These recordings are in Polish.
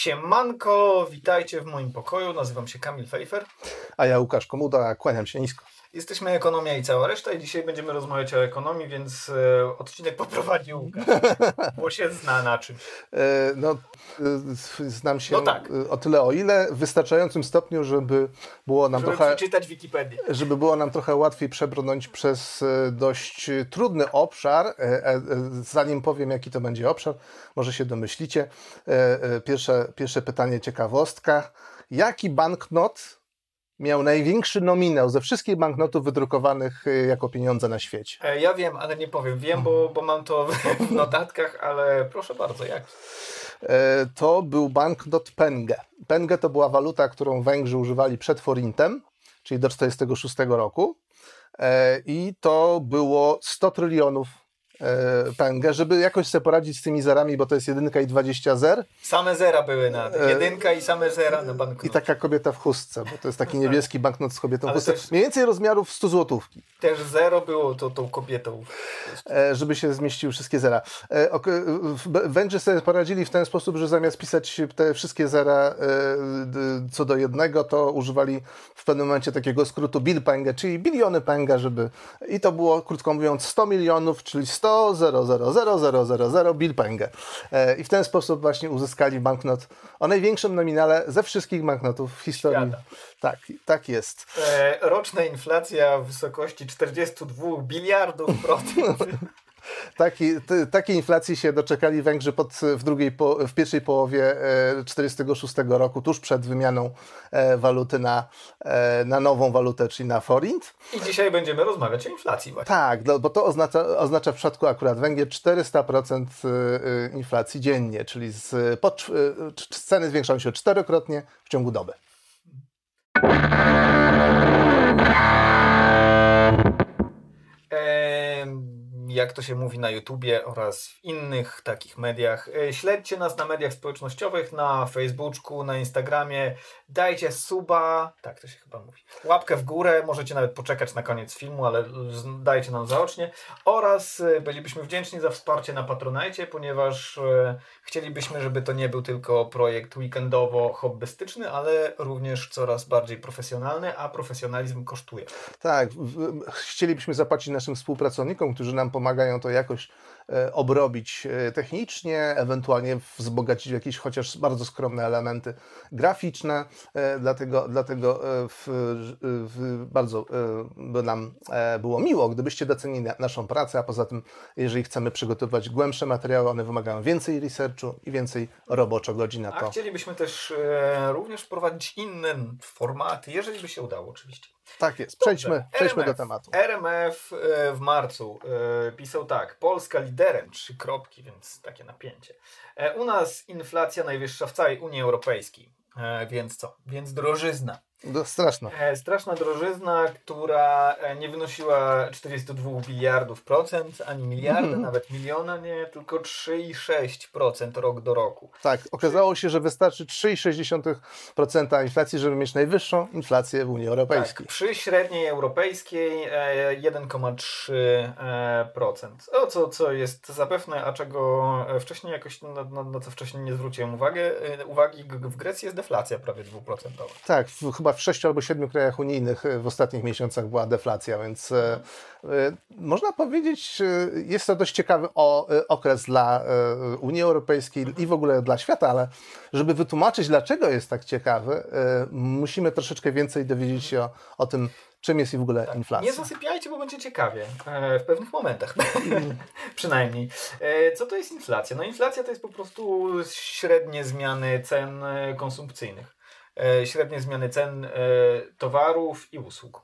Siemanko, witajcie w moim pokoju. Nazywam się Kamil Fejfer. A ja Łukasz Komuda, kłaniam się nisko. Jesteśmy Ekonomia i cała reszta i dzisiaj będziemy rozmawiać o ekonomii, więc e, odcinek poprowadził Łukasz, bo się zna na czymś. E, no, e, znam się No tak. o tyle o ile, w wystarczającym stopniu, żeby było nam Żeby trochę... przeczytać Wikipedię. Żeby było nam trochę łatwiej przebrnąć przez e, dość trudny obszar. Zanim powiem, jaki to będzie obszar, może się domyślicie. Pierwsze, pierwsze pytanie, ciekawostka. Jaki banknot miał największy nominał ze wszystkich banknotów wydrukowanych e, jako pieniądze na świecie? E, Ja wiem, ale nie powiem. Wiem, bo, bo mam to w, w notatkach, ale proszę bardzo, jak? E, to był banknot Penge. Penge to była waluta, którą Węgrzy używali przed forintem, czyli do 1946 roku. E, I to było 100 trylionów e, Penge, żeby jakoś sobie poradzić z tymi zerami, bo to jest jedynka i 20 zer. Same zera były na jedynka i same zera na banknocie. I taka kobieta w chustce, bo to jest taki niebieski banknot z kobietą w chustce. też- Mniej więcej rozmiarów 100 złotówki. Też zero było to, tą kobietą. e, żeby się zmieściły wszystkie zera. E, e, Węgrzy sobie poradzili w ten sposób, że zamiast pisać te wszystkie zera e, co do jednego, to używali w pewnym momencie takiego skrótu bilpenge, czyli biliony penge, żeby... I to było, krótko mówiąc, 100 milionów, czyli 100, 0, 0, 0, 0, 0, 0, bilpenge. E, I w ten sposób właśnie uzyskali banknot o największym nominale ze wszystkich banknotów w historii. Świata. Tak, tak jest. E, roczna inflacja w wysokości 42 biliardów procent. Taki, ty, takiej inflacji się doczekali Węgrzy pod, w, drugiej po, w pierwszej połowie 1946 roku, tuż przed wymianą e, waluty na, e, na nową walutę, czyli na forint. I dzisiaj będziemy rozmawiać o inflacji właśnie. Tak, no, bo to oznacza, oznacza w przypadku akurat Węgier 400% e, e, inflacji dziennie, czyli z, pod, e, ceny zwiększają się czterokrotnie w ciągu doby. Jak to się mówi na YouTubie oraz w innych takich mediach. E, Śledźcie nas na mediach społecznościowych, na Facebooku, na Instagramie. Dajcie suba, tak to się chyba mówi. Łapkę w górę, możecie nawet poczekać na koniec filmu, ale dajcie nam zaocznie. Oraz e, bylibyśmy wdzięczni za wsparcie na Patronite, ponieważ e, chcielibyśmy, żeby to nie był tylko projekt weekendowo-hobbystyczny, ale również coraz bardziej profesjonalny, a profesjonalizm kosztuje. Tak, chcielibyśmy zapłacić naszym współpracownikom, którzy nam pomagają to jakoś e, obrobić e, technicznie, ewentualnie wzbogacić jakieś chociaż bardzo skromne elementy graficzne. E, Dlatego, dlatego w, w, bardzo by nam było miło, gdybyście docenili na- naszą pracę, a poza tym, jeżeli chcemy przygotować głębsze materiały, one wymagają więcej researchu i więcej roboczo godzin na A to. chcielibyśmy też również wprowadzić inne formaty, jeżeli by się udało oczywiście. Tak jest, przejdźmy, Dobrze, przejdźmy do RMF. tematu. RMF e, w marcu e, pisał tak, Polska liderem, trzy kropki, więc takie napięcie. E, U nas inflacja najwyższa w całej Unii Europejskiej, więc co? Więc drożyzna. To straszne. E, Straszna drożyzna, która e, nie wynosiła 42 biliardów procent, ani miliarda, Mhm. nawet miliona, nie, tylko 3,6% rok do roku. Tak, okazało się, że wystarczy 3,6% inflacji, żeby mieć najwyższą inflację w Unii Europejskiej. Tak, przy średniej europejskiej e, 1,3%. O co, co jest zapewne, a czego e, wcześniej jakoś, na, na, na co wcześniej nie zwróciłem e, uwagi, G- w Grecji jest deflacja prawie 2%. Tak, w, chyba w sześciu albo siedmiu krajach unijnych e, w ostatnich miesiącach była deflacja, więc e, e, można powiedzieć, jest to dość ciekawy okres dla Unii Europejskiej i w ogóle dla świata, ale żeby wytłumaczyć, dlaczego jest tak ciekawy, musimy troszeczkę więcej dowiedzieć się o, o tym, czym jest i w ogóle Nie inflacja. zasypiajcie, bo będzie ciekawie. E, w pewnych momentach. Przynajmniej. E, co to jest inflacja? No inflacja to jest po prostu średnie zmiany cen konsumpcyjnych. E, średnie zmiany cen e, towarów i usług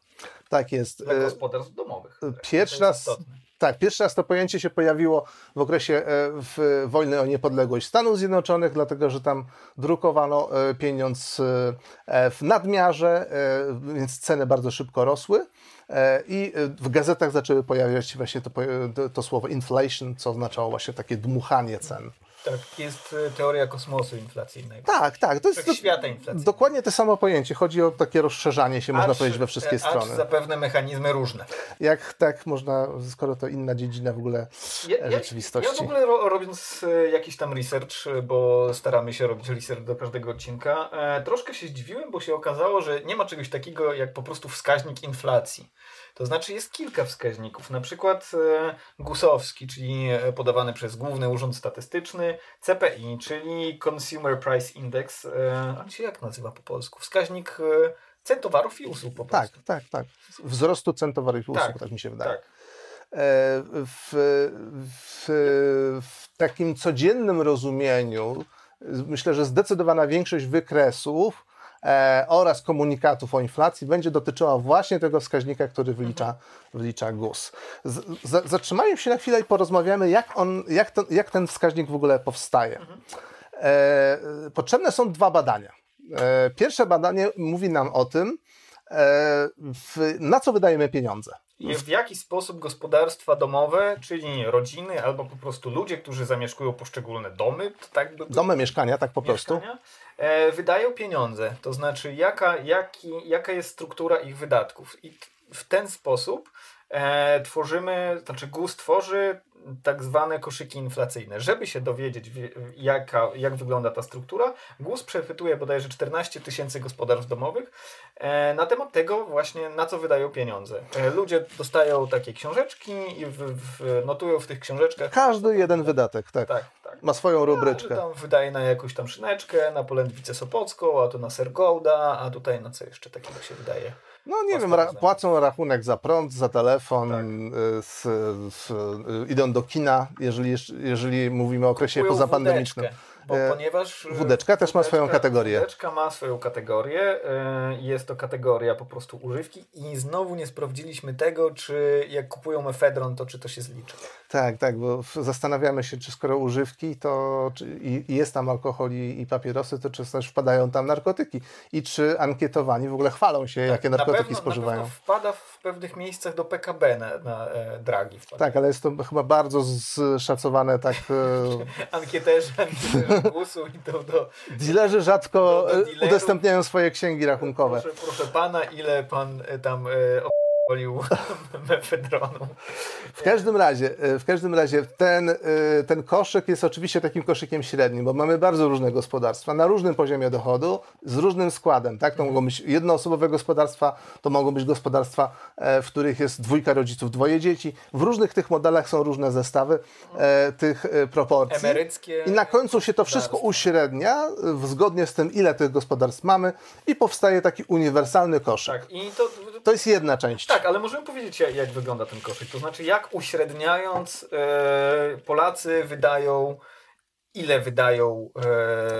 Tak jest. dla E, gospodarstw domowych. pierwszy raz-. Tak, pierwszy raz to pojęcie się pojawiło w okresie w wojny o niepodległość Stanów Zjednoczonych, dlatego że tam drukowano pieniądz w nadmiarze, więc ceny bardzo szybko rosły. I w gazetach zaczęły pojawiać się właśnie to, to słowo inflation, co oznaczało właśnie takie dmuchanie cen. Tak, jest e, teoria kosmosu inflacyjnego. Tak, tak. To jest świata inflacyjnego. dokładnie to samo pojęcie. Chodzi o takie rozszerzanie się, można powiedzieć, we wszystkie acz strony. zapewne mechanizmy różne. Jak tak można, skoro to inna dziedzina w ogóle ja, rzeczywistości. Ja, ja w ogóle ro, robiąc e, jakiś tam research, e, bo staramy się robić research do każdego odcinka, e, troszkę się zdziwiłem, bo się okazało, że nie ma czegoś takiego jak po prostu wskaźnik inflacji. To znaczy jest kilka wskaźników, na przykład e, GUS-owski, czyli e, podawany przez Główny Urząd Statystyczny, CPI, czyli Consumer Price Index, e, a się jak nazywa po polsku? Wskaźnik cen towarów i usług po tak, prostu. Tak, tak, tak. Wzrostu cen towarów i usług, tak, tak mi się wydaje. Tak. W, w, w takim codziennym rozumieniu myślę, że zdecydowana większość wykresów e, oraz komunikatów o inflacji będzie dotyczyła właśnie tego wskaźnika, który wylicza, wylicza GUS. Zatrzymajmy się na chwilę i porozmawiamy, jak, on, jak, ten, jak ten wskaźnik w ogóle powstaje. E, potrzebne są dwa badania. E, pierwsze badanie mówi nam o tym, e, w, na co wydajemy pieniądze. I w jaki sposób gospodarstwa domowe, czyli rodziny albo po prostu ludzie, którzy zamieszkują poszczególne domy, tak? Domy, mieszkania, tak po prostu. E, wydają pieniądze. To znaczy, jaka, jaki, jaka jest struktura ich wydatków. I w ten sposób e, tworzymy, znaczy GUS tworzy tak zwane koszyki inflacyjne. Żeby się dowiedzieć, jaka, jak wygląda ta struktura, GUS przechwytuje bodajże 14 tysięcy gospodarstw domowych e, na temat tego właśnie, na co wydają pieniądze. E, ludzie dostają takie książeczki i w, w, notują w tych książeczkach. Każdy jeden wydatek, tak. tak, tak. Ma swoją rubryczkę. No, tam wydaje na jakąś tam szyneczkę, na polędwicę sopocką, a tu na sergolda, a tutaj na co jeszcze takiego się wydaje. No nie wiem, ra płacą rachunek za prąd, za telefon, tak. z, z, idą do kina, jeżeli, jeżeli mówimy o okresie Kupują pozapandemicznym. Wódeczkę. Bo, e, ponieważ wódeczka też ma swoją kategorię. Wódeczka ma swoją kategorię. E, jest to kategoria po prostu używki i znowu nie sprawdziliśmy tego, czy jak kupują mefedron, to czy to się zliczy. Tak, tak, bo zastanawiamy się, czy skoro używki, to i, jest tam alkohol i, i, papierosy, to czy też wpadają tam narkotyki i czy ankietowani w ogóle chwalą się, tak, jakie narkotyki pewno, spożywają. Na pewno wpada w pewnych miejscach do PKB na, na e, dragi. Wpada. Tak, ale jest to chyba bardzo zszacowane tak... E... Ankieterzy, ankieterzy i to do... Dilerzy rzadko do, do udostępniają swoje księgi rachunkowe. Proszę, proszę pana, ile pan e, tam... Mefedronu. W każdym razie, e, w każdym razie ten, e, ten koszyk jest oczywiście takim koszykiem średnim, bo mamy bardzo różne gospodarstwa na różnym poziomie dochodu, z różnym składem. Tak? To mogą być jednoosobowe gospodarstwa, to mogą być gospodarstwa, e, w których jest dwójka rodziców, dwoje dzieci. W różnych tych modelach są różne zestawy tych proporcji. Emeryckie. I na końcu się to wszystko uśrednia, zgodnie z tym, ile tych gospodarstw mamy i powstaje taki uniwersalny koszyk. Tak, i to, to jest jedna część. Tak, ale możemy powiedzieć, jak wygląda ten koszyk. To znaczy, jak uśredniając, e, Polacy wydają ile wydają.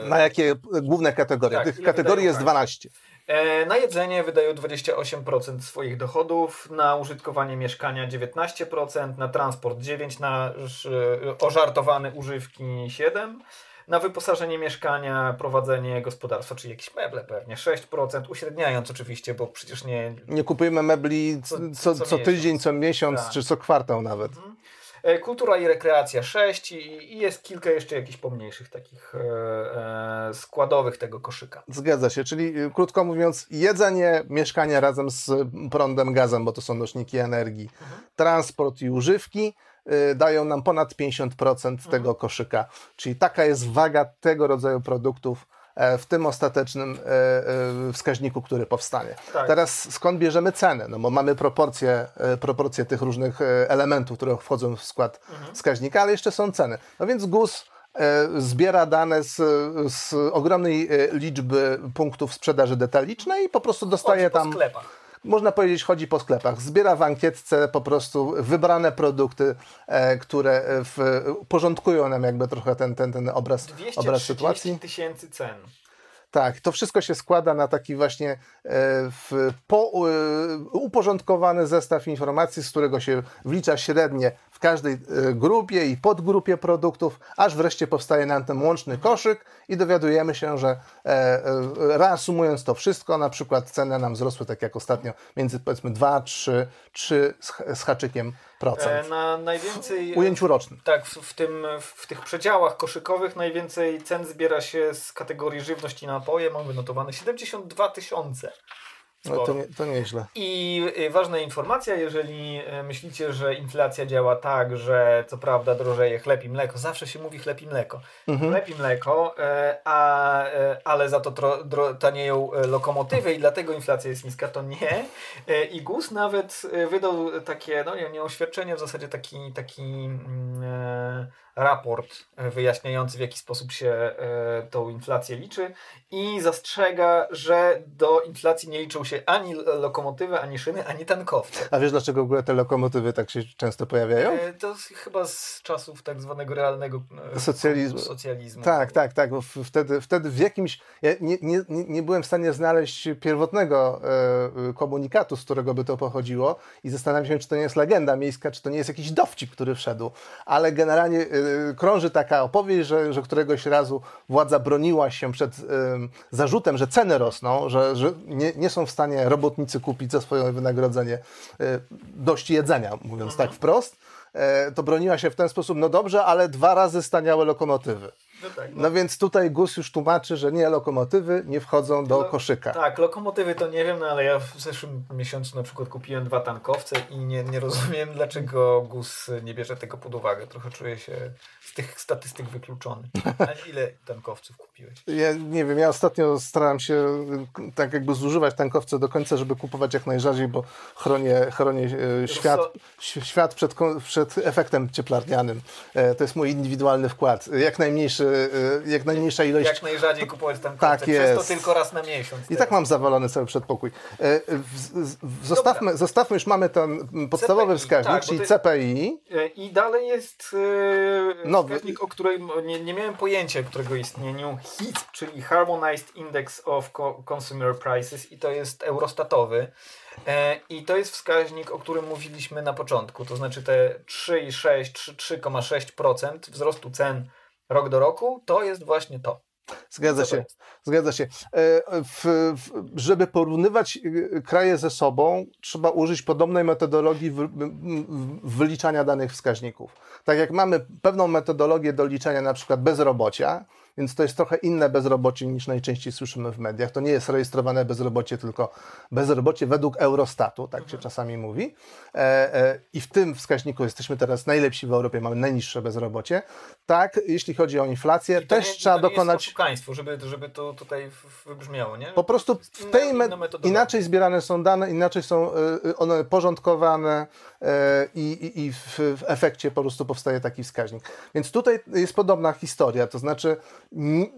E... Na jakie główne kategorie? Tak, Tych kategorii jest 12. E, na jedzenie wydają 28% swoich dochodów, na użytkowanie mieszkania 19%, na transport 9%, na ożartowane używki 7% na wyposażenie mieszkania, prowadzenie gospodarstwa, czyli jakieś meble pewnie, 6%, uśredniając oczywiście, bo przecież nie... Nie kupujemy mebli co, co, co, co tydzień, co miesiąc, tak. czy co kwartał nawet. Mhm. E, kultura i rekreacja 6 i jest kilka jeszcze jakichś pomniejszych takich e, e, składowych tego koszyka. Zgadza się, czyli krótko mówiąc jedzenie, mieszkanie razem z prądem, gazem, bo to są nośniki energii, mhm. transport i używki, dają nam ponad 50% mhm. tego koszyka. Czyli taka jest waga tego rodzaju produktów e, w tym ostatecznym e, e, wskaźniku, który powstanie. Tak. Teraz skąd bierzemy cenę? No bo mamy proporcje, proporcje tych różnych elementów, które wchodzą w skład mhm. wskaźnika, ale jeszcze są ceny. No więc GUS zbiera dane z, z ogromnej liczby punktów sprzedaży detalicznej i po prostu dostaje tam... sklepach można powiedzieć, chodzi po sklepach. Zbiera w ankietce po prostu wybrane produkty, e, które w, porządkują nam jakby trochę ten, ten, ten obraz, obraz sytuacji. tysięcy cen. Tak, to wszystko się składa na taki właśnie e, w, po, e, uporządkowany zestaw informacji, z którego się wlicza średnie w każdej e, grupie i podgrupie produktów, aż wreszcie powstaje nam ten łączny koszyk i dowiadujemy się, że reasumując to wszystko, na przykład ceny nam wzrosły tak jak ostatnio między powiedzmy 2, 3, 3 z, haczykiem Procent. E, na najwięcej... Ujęciu rocznym. Tak, w, w, tym, w tych przedziałach koszykowych najwięcej cen zbiera się z kategorii żywność i napoje. Mam wynotowane 72 tysiące. No, to, nie, to nieźle. I y, ważna informacja, jeżeli y, myślicie, że inflacja działa tak, że co prawda drożeje chleb i mleko, zawsze się mówi chleb i mleko. Mhm. Chleb i mleko, y, a, ale za to tro, dro, tanieją lokomotywy i dlatego inflacja jest niska, to nie. I GUS nawet wydał takie, no nie, nie oświadczenie, w zasadzie taki, taki mm, raport wyjaśniający, w jaki sposób się e, tą inflację liczy i zastrzega, że do inflacji nie liczą się ani lokomotywy, ani szyny, ani tankowce. A wiesz, dlaczego w ogóle te lokomotywy tak się często pojawiają? E, to chyba z czasów tak zwanego realnego e, socjalizmu. socjalizmu. Tak, tak, tak. Wtedy, wtedy w jakimś... Ja nie, nie, nie byłem w stanie znaleźć pierwotnego komunikatu, z którego by to pochodziło i zastanawiam się, czy to nie jest legenda miejska, czy to nie jest jakiś dowcip, który wszedł. Ale generalnie krąży taka opowieść, że, że któregoś razu władza broniła się przed y, zarzutem, że ceny rosną, że, że nie, nie, są w stanie robotnicy kupić za swoje wynagrodzenie y, dość jedzenia, mówiąc tak wprost. Y, to broniła się w ten sposób, no dobrze, ale dwa razy staniałe lokomotywy. No, tak, no. no. więc tutaj GUS już tłumaczy, że nie lokomotywy nie wchodzą do koszyka. Tak, lokomotywy to nie wiem, no ale ja w zeszłym miesiącu na przykład kupiłem dwa tankowce i nie, nie rozumiem, dlaczego GUS nie bierze tego pod uwagę. Trochę czuję się tych statystyk wykluczony. A ile tankowców kupiłeś? Ja nie wiem, ja ostatnio starałem się tak jakby zużywać tankowce do końca, żeby kupować jak najrzadziej, bo chronię, chronię e, świat, świat przed, przed efektem cieplarnianym. E, to jest mój indywidualny wkład. Jak najmniejszy Y, jak najmniejsza ilość. Jak najrzadziej kupować tam tak jest. to tylko raz na miesiąc. I tak mam zawalony cały przedpokój. E, zostawmy, zostawmy już mamy ten podstawowy CPI, wskaźnik, tak, czyli CPI. E, I dalej jest e, Nowy. Wskaźnik, o którym nie, nie miałem pojęcia, którego istnieniu. HIT, czyli Harmonized Index of Consumer Prices i to jest eurostatowy. I to jest wskaźnik, o którym mówiliśmy na początku, to znaczy te 3,6, 3,6% wzrostu cen rok do roku, to jest właśnie to. Zgadza się, zgadza się. E, w, w, żeby porównywać e, kraje ze sobą, trzeba użyć podobnej metodologii w, wyliczania danych wskaźników. Tak jak mamy pewną metodologię do liczenia na przykład bezrobocia, więc to jest trochę inne bezrobocie niż najczęściej słyszymy w mediach. To nie jest rejestrowane bezrobocie, tylko bezrobocie według Eurostatu, tak się czasami mówi. E, e, I w tym wskaźniku jesteśmy teraz najlepsi w Europie, mamy najniższe bezrobocie. Tak, jeśli chodzi o inflację, też nie, trzeba dokonać. Państwo, żeby, żeby to tutaj wybrzmiało, nie? Po prostu w tej inaczej zbierane są dane, inaczej są e, one porządkowane i, i, i w, w efekcie po prostu powstaje taki wskaźnik. Więc tutaj jest podobna historia, to znaczy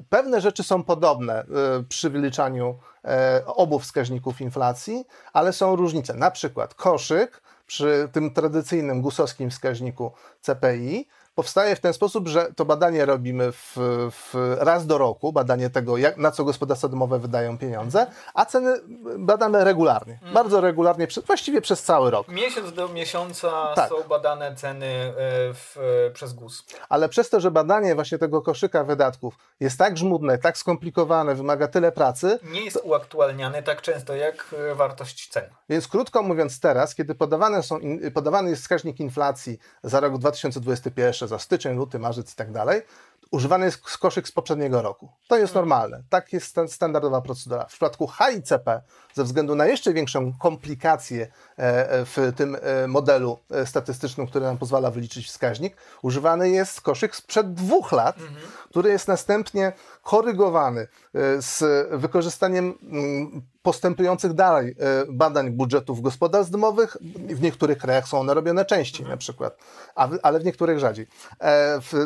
Pewne rzeczy są podobne e, przy wyliczaniu e, obu wskaźników inflacji, ale są różnice. Na przykład koszyk przy tym tradycyjnym gusowskim wskaźniku CPI powstaje w ten sposób, że to badanie robimy w, w raz do roku, badanie tego, jak, na co gospodarstwa domowe wydają pieniądze, a ceny badamy regularnie, mm. bardzo regularnie, właściwie przez cały rok. Miesiąc do miesiąca tak. są badane ceny e, w, przez GUS. Ale przez to, że badanie właśnie tego koszyka wydatków jest tak żmudne, tak skomplikowane, wymaga tyle pracy. Nie jest to... uaktualniane tak często jak e, wartość cen. Więc krótko mówiąc teraz, kiedy podawane są, podawany jest wskaźnik inflacji za rok 2021, za styczeń, luty, marzec i tak dalej, używany jest koszyk z poprzedniego roku. To jest mhm. normalne. Tak jest standardowa procedura. W przypadku HICP, ze względu na jeszcze większą komplikację e, e, w tym e, modelu statystycznym, który nam pozwala wyliczyć wskaźnik, używany jest koszyk sprzed dwóch lat, mhm. który jest następnie korygowany z wykorzystaniem mm, postępujących dalej badań budżetów gospodarstw domowych. W niektórych krajach są one robione częściej na przykład, ale w niektórych rzadziej.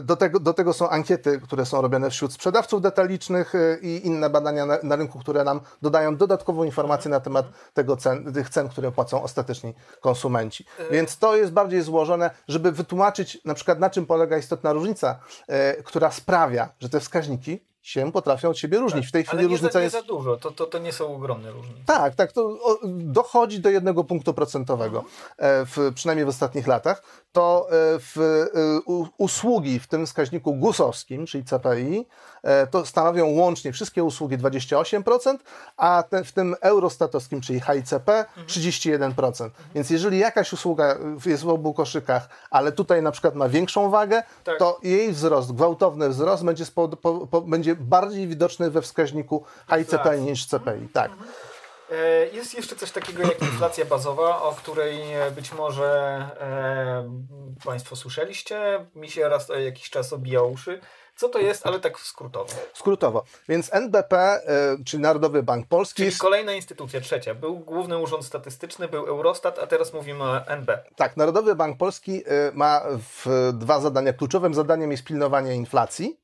Do tego, do tego są ankiety, które są robione wśród sprzedawców detalicznych i inne badania na, na rynku, które nam dodają dodatkową informację na temat tego cen, tych cen, które płacą ostateczni konsumenci. Więc to jest bardziej złożone, żeby wytłumaczyć na przykład na czym polega istotna różnica, e, która sprawia, że te wskaźniki się potrafią od siebie różnić. Tak, w tej chwili ale nie różnica za, nie jest. za dużo, to, to, to nie są ogromne różnice. Tak, tak, to dochodzi do jednego punktu procentowego, e, w, przynajmniej w ostatnich latach. To e, w e, usługi w tym wskaźniku gusowskim, czyli CPI, to stanowią łącznie wszystkie usługi 28%, a te, w tym eurostatowskim, czyli HICP 31%. Więc jeżeli jakaś usługa jest w obu koszykach, ale tutaj na przykład ma większą wagę, Tak. to jej wzrost, gwałtowny wzrost będzie, spod, po, po, będzie bardziej widoczny we wskaźniku HICP niż CPI. Tak. E, Jest jeszcze coś takiego jak inflacja bazowa, o której e, być może e, Państwo słyszeliście. Mi się raz na jakiś czas obija uszy. Co to jest, ale tak skrótowo. Skrótowo. Więc NBP, y, czyli Narodowy Bank Polski, Czyli jest, kolejna instytucja, trzecia. Był Główny Urząd Statystyczny, był Eurostat, a teraz mówimy o NB. tak, Narodowy Bank Polski y, ma w, dwa zadania. Kluczowym zadaniem jest pilnowanie inflacji,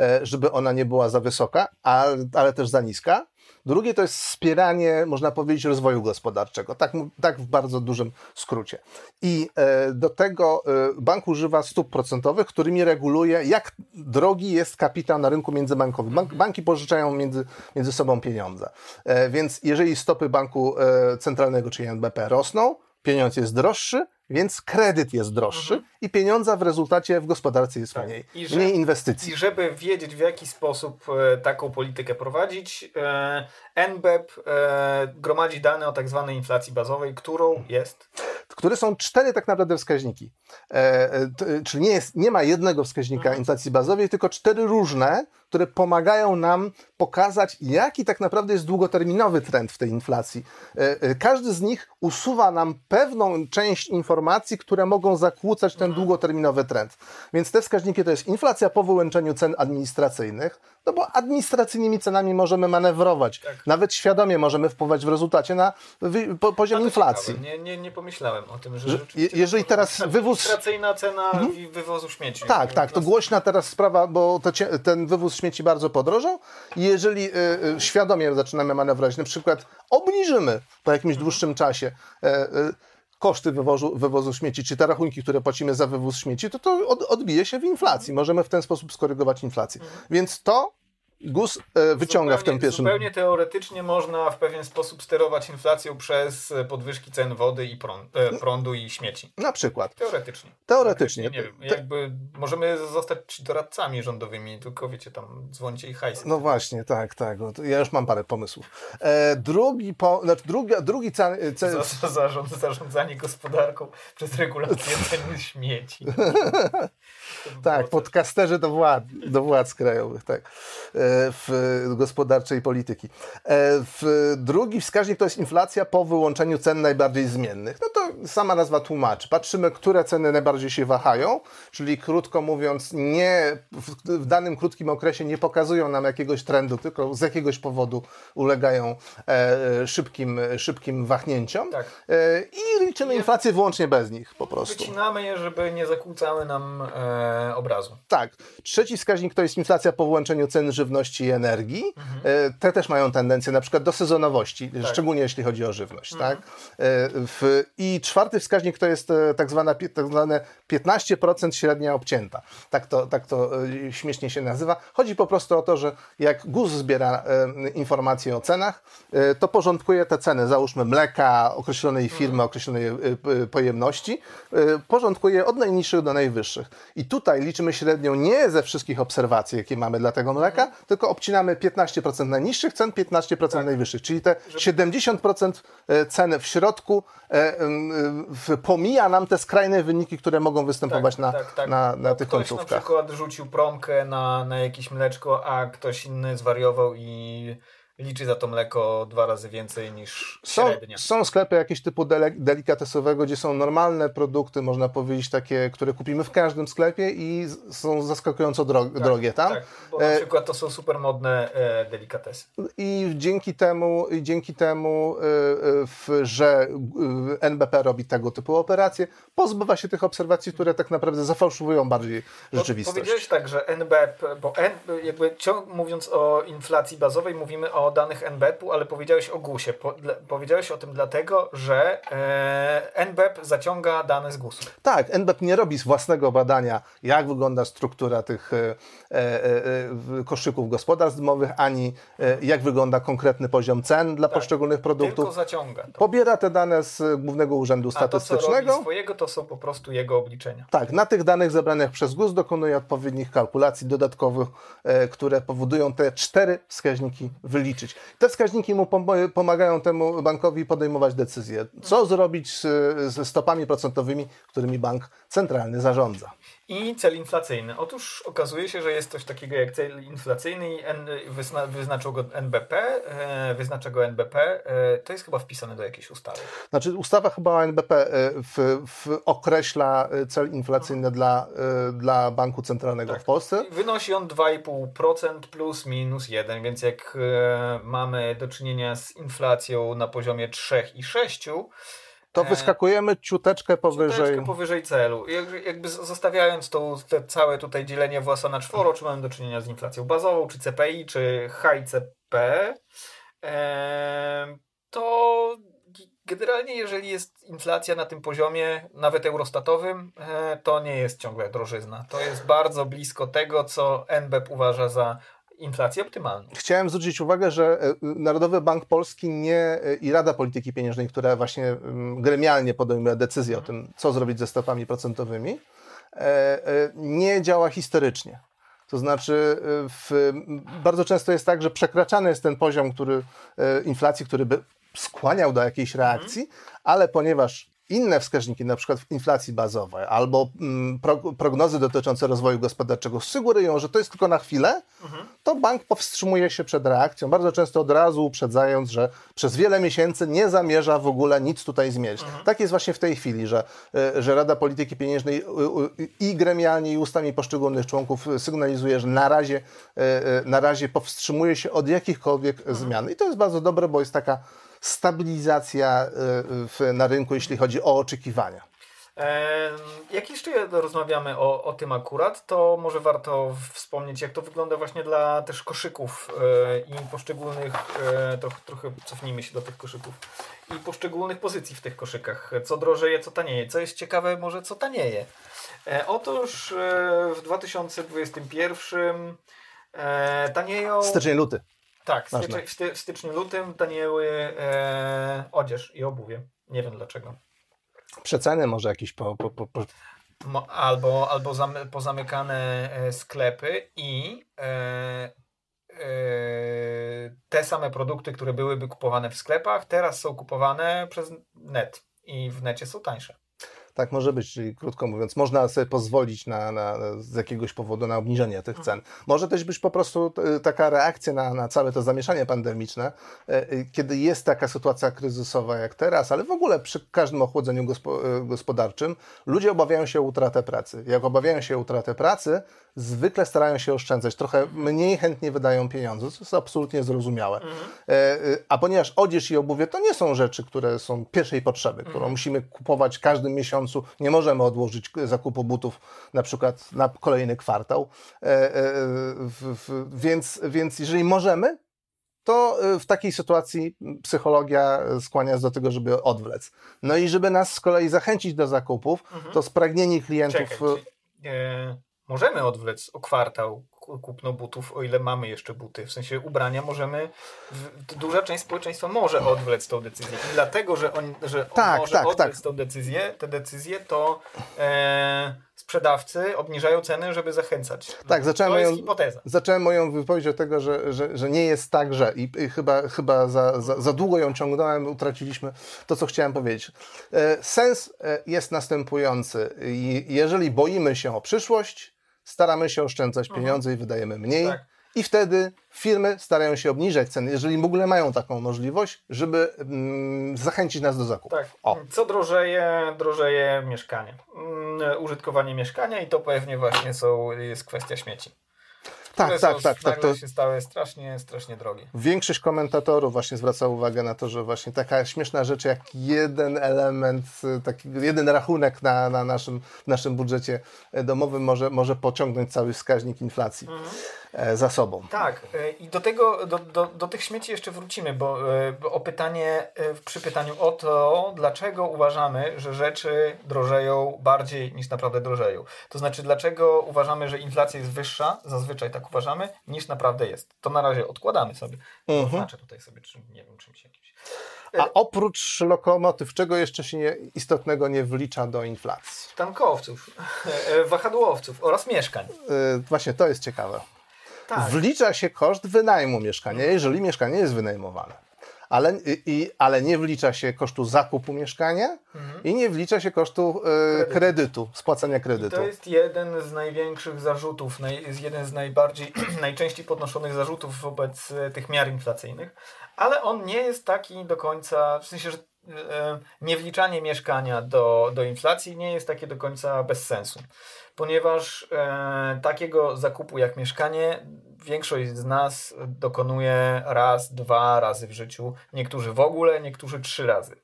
y, żeby ona nie była za wysoka, ale, ale też za niska. Drugie to jest wspieranie, można powiedzieć, rozwoju gospodarczego. Tak, tak w bardzo dużym skrócie. I e, do tego e, bank używa stóp procentowych, którymi reguluje, jak drogi jest kapitał na rynku międzybankowym. Bank, banki pożyczają między, między sobą pieniądze. E, więc jeżeli stopy banku centralnego, czyli NBP, rosną, pieniądz jest droższy, więc kredyt jest droższy i pieniądza w rezultacie w gospodarce jest Tak. mniej. I że- Mniej inwestycji. I żeby wiedzieć, w jaki sposób e, taką politykę prowadzić, e, NBEP e, gromadzi dane o tak zwanej inflacji bazowej, którą jest które są cztery tak naprawdę wskaźniki. E, e, t, czyli nie, jest, nie ma jednego wskaźnika inflacji bazowej, tylko cztery różne, które pomagają nam pokazać, jaki tak naprawdę jest długoterminowy trend w tej inflacji. E, e, każdy z nich usuwa nam pewną część informacji, które mogą zakłócać ten długoterminowy trend. Więc te wskaźniki to jest inflacja po wyłączeniu cen administracyjnych, no bo administracyjnymi cenami możemy manewrować. Tak. Nawet świadomie możemy wpływać w rezultacie na poziom inflacji. Nie, nie, nie pomyślałem o tym, że, jeżeli teraz wywóz- administracyjna cena wi- wywozu śmieci. Tak, tak, to głośna teraz sprawa, bo ten wywóz śmieci bardzo podrożał i jeżeli y, y, świadomie zaczynamy manewrować, na przykład obniżymy po jakimś dłuższym czasie e, koszty wywozu, wywozu śmieci, czy te rachunki, które płacimy za wywóz śmieci, to to od, odbije się w inflacji. Możemy w ten sposób skorygować inflację. Więc to GUS e, wyciąga w tym zupełnie, pierwszym... Zupełnie teoretycznie można w pewien sposób sterować inflacją przez e, podwyżki cen wody i prąd, e, prądu i śmieci. Na przykład. Teoretycznie. Teoretycznie. Nie, nie wiem, jakby możemy zostać doradcami rządowymi, tylko wiecie, tam dzwońcie i hajsy. No właśnie, tak, tak. No ja już mam parę pomysłów. Drugi, po, znaczy drugi ca, ce, Za, za zarząd, zarządzanie gospodarką przez regulację cen śmieci. Tak, podcasterzy do władz, do władz krajowych, tak, e, w gospodarczej polityki. E, W drugi wskaźnik to jest inflacja po wyłączeniu cen najbardziej zmiennych. No to sama nazwa tłumaczy. Patrzymy, które ceny najbardziej się wahają, czyli krótko mówiąc, nie w, danym krótkim okresie nie pokazują nam jakiegoś trendu, tylko z jakiegoś powodu ulegają e, szybkim, szybkim wahnięciom. Tak. I liczymy inflację wyłącznie bez nich po prostu. Wycinamy je, żeby nie zakłócały nam e, obrazu. Tak. Trzeci wskaźnik to jest inflacja po włączeniu cen żywności i energii. E, Te też mają tendencję na przykład do sezonowości, szczególnie jeśli chodzi o żywność. Tak? E, W, I czwarty wskaźnik to jest e, tak, zwana, tak zwane 15% średnia obcięta. Tak to, tak to śmiesznie się nazywa. Chodzi po prostu o to, że jak GUS zbiera informacje o cenach, to porządkuje te ceny, załóżmy mleka określonej firmy, określonej pojemności, porządkuje od najniższych do najwyższych. I tutaj liczymy średnią nie ze wszystkich obserwacji, jakie mamy dla tego mleka, tylko obcinamy 15% najniższych cen, 15% najwyższych. Czyli te 70% e, ceny w środku e, w- pomija nam te skrajne wyniki, które mogą występować na, na, na tych Ktoś na końcówkach. przykład rzucił promkę na, na jakieś mleczko, a ktoś inny zwariował i liczy za to mleko dwa razy więcej niż Są, średnia. są sklepy jakieś typu dele, delikatesowego, gdzie są normalne produkty, można powiedzieć takie, które kupimy w każdym sklepie i są zaskakująco dro, drogie tam. Tak, bo na E, przykład to są super modne e, delikatesy. I dzięki temu, i dzięki temu y, y, w, że y, NBP robi tego typu operacje, pozbywa się tych obserwacji, które tak naprawdę zafałszowują bardziej Bo rzeczywistość. Powiedziałeś tak, że NBP, bo N, jakby ciąg, mówiąc o inflacji bazowej, mówimy o o danych NBP-u, ale powiedziałeś o GUS-ie. Po, dla, powiedziałeś o tym dlatego, że e, NBP zaciąga dane z GUS-u. Tak, NBP nie robi z własnego badania, jak wygląda struktura tych e, e, e koszyków gospodarstw domowych, ani e, jak wygląda konkretny poziom cen dla tak, poszczególnych produktów. Tylko zaciąga. To. Pobiera te dane z Głównego Urzędu Statystycznego. A to, co robi swojego, to są po prostu jego obliczenia. Tak, na tych danych zebranych przez GUS dokonuje odpowiednich kalkulacji dodatkowych, e, które powodują te cztery wskaźniki wyliczyć. Te wskaźniki mu pomagają temu bankowi podejmować decyzje, co zrobić ze stopami procentowymi, którymi bank centralny zarządza. I cel inflacyjny. Otóż okazuje się, że jest coś takiego jak cel inflacyjny i wyzna, wyznaczył go NBP, e, wyznacza go NBP. E, to jest chyba wpisane do jakiejś ustawy. Znaczy ustawa chyba o NBP e, w, w określa cel inflacyjny dla, dla Banku Centralnego tak. w Polsce. Wynosi on 2,5% plus minus 1, więc jak mamy do czynienia z inflacją na poziomie 3,6%, to e, wyskakujemy ciuteczkę powyżej. Ciuteczkę powyżej celu. Jakby zostawiając to te całe tutaj dzielenie własa na czworo, czy mamy do czynienia z inflacją bazową, czy CPI, czy HICP, to generalnie jeżeli jest inflacja na tym poziomie, nawet eurostatowym, e, to nie jest ciągle drożyzna. To jest bardzo blisko tego, co NBP uważa za inflację optymalną. Chciałem zwrócić uwagę, że e, Narodowy Bank Polski nie e, i Rada Polityki Pieniężnej, która właśnie mm, gremialnie podejmuje decyzję o tym, co zrobić ze stopami procentowymi, e, nie działa historycznie. To znaczy, w, bardzo często jest tak, że przekraczany jest ten poziom który, inflacji, który by skłaniał do jakiejś reakcji, ale ponieważ inne wskaźniki, na przykład inflacji bazowej albo mm, prognozy dotyczące rozwoju gospodarczego sugerują, że to jest tylko na chwilę, mhm. to bank powstrzymuje się przed reakcją, bardzo często od razu uprzedzając, że przez wiele miesięcy nie zamierza w ogóle nic tutaj zmienić. Mhm. Tak jest właśnie w tej chwili, że, e, że Rada Polityki Pieniężnej i gremialnie, i ustami poszczególnych członków sygnalizuje, że na razie, e, e, na razie powstrzymuje się od jakichkolwiek mhm. zmian. I to jest bardzo dobre, bo jest taka stabilizacja y, w, na rynku, jeśli chodzi o oczekiwania. Jak jeszcze rozmawiamy o, o tym akurat, to może warto wspomnieć, jak to wygląda właśnie dla też koszyków e, i poszczególnych, e, trochę, trochę cofnijmy się do tych koszyków, i poszczególnych pozycji w tych koszykach. Co drożeje, co tanieje. Co jest ciekawe, może co tanieje. E, otóż w 2021 tanieją... Styczeń, luty. Tak, w, styczniu, lutym tanieły e, odzież i obuwie. Nie wiem dlaczego. Przeceny może jakieś po, po, po, po... Albo, albo zamy, pozamykane e, sklepy i e, e, te same produkty, które byłyby kupowane w sklepach, teraz są kupowane przez net i w necie są tańsze. Tak może być, czyli krótko mówiąc, można sobie pozwolić na, na, z jakiegoś powodu na obniżenie tych cen. Może też być po prostu e, taka reakcja na, na całe to zamieszanie pandemiczne, e, e, kiedy jest taka sytuacja kryzysowa jak teraz, ale w ogóle przy każdym ochłodzeniu gospodarczym ludzie obawiają się o utratę pracy. Jak obawiają się o utratę pracy, zwykle starają się oszczędzać, trochę mniej chętnie wydają pieniądze, co jest absolutnie zrozumiałe. Mhm. A ponieważ odzież i obuwie to nie są rzeczy, które są pierwszej potrzeby, którą mhm. musimy kupować każdym miesiącu, miesiącu nie możemy odłożyć zakupu butów na przykład na kolejny kwartał. E, e, więc, więc jeżeli możemy, to e, w takiej sytuacji psychologia skłania nas do tego, żeby odwlec. No i żeby nas z kolei zachęcić do zakupów, mhm. to spragnieni klientów. Czekaj, czyli, e, możemy odwlec o kwartał kupno butów, o ile mamy jeszcze buty. W sensie ubrania możemy, duża część społeczeństwa może odwlec tą decyzję. I dlatego, że on, że on tak, może tak, odwlec tak. tą decyzję, te decyzje, to e, sprzedawcy obniżają ceny, żeby zachęcać. Tak, zacząłem, moją, hipoteza. zacząłem moją wypowiedź od tego, że, że, że nie jest tak, że i, i chyba, chyba za, za, za długo ją ciągnąłem, utraciliśmy to, co chciałem powiedzieć. E, sens e, jest następujący. Jeżeli boimy się o przyszłość, staramy się oszczędzać mhm. pieniądze i wydajemy mniej. Tak. I wtedy firmy starają się obniżać ceny, jeżeli w ogóle mają taką możliwość, żeby mm, zachęcić nas do zakupu. Tak. O. Co drożeje? Drożeje mieszkanie. Mm, użytkowanie mieszkania i to pewnie właśnie są, jest kwestia śmieci tak, tak, tak, tak. To się stały strasznie, strasznie drogie. Większość komentatorów właśnie zwraca uwagę na to, że właśnie taka śmieszna rzecz jak jeden element, taki jeden rachunek na, na naszym, naszym budżecie domowym może, może pociągnąć cały wskaźnik inflacji. Mhm. E, za sobą. Tak, e, i do tego, do, do, do tych śmieci jeszcze wrócimy, bo, e, bo o pytanie, przy pytaniu o to, dlaczego uważamy, że rzeczy drożeją bardziej niż naprawdę drożeją. To znaczy, dlaczego uważamy, że inflacja jest wyższa, zazwyczaj tak uważamy, niż naprawdę jest. To na razie odkładamy sobie. Mhm. Znaczy tutaj sobie, czy, nie wiem, czymś jakimś. A oprócz lokomotyw, czego jeszcze się nie, istotnego nie wlicza do inflacji? Tankowców, wahadłowców oraz mieszkań. Właśnie to jest ciekawe. Tak. Wlicza się koszt wynajmu mieszkania, jeżeli mieszkanie jest wynajmowane. Ale, i, ale nie wlicza się kosztu zakupu mieszkania mhm. i nie wlicza się kosztu e, kredytu, spłacania kredytu. I to jest jeden z największych zarzutów, naj, jeden z najbardziej, najczęściej podnoszonych zarzutów wobec e, tych miar inflacyjnych, ale on nie jest taki do końca, w sensie, że e, niewliczanie mieszkania do, do inflacji nie jest takie do końca bez sensu, ponieważ e, takiego zakupu jak mieszkanie większość z nas dokonuje raz, dwa razy w życiu, niektórzy w ogóle, niektórzy trzy razy.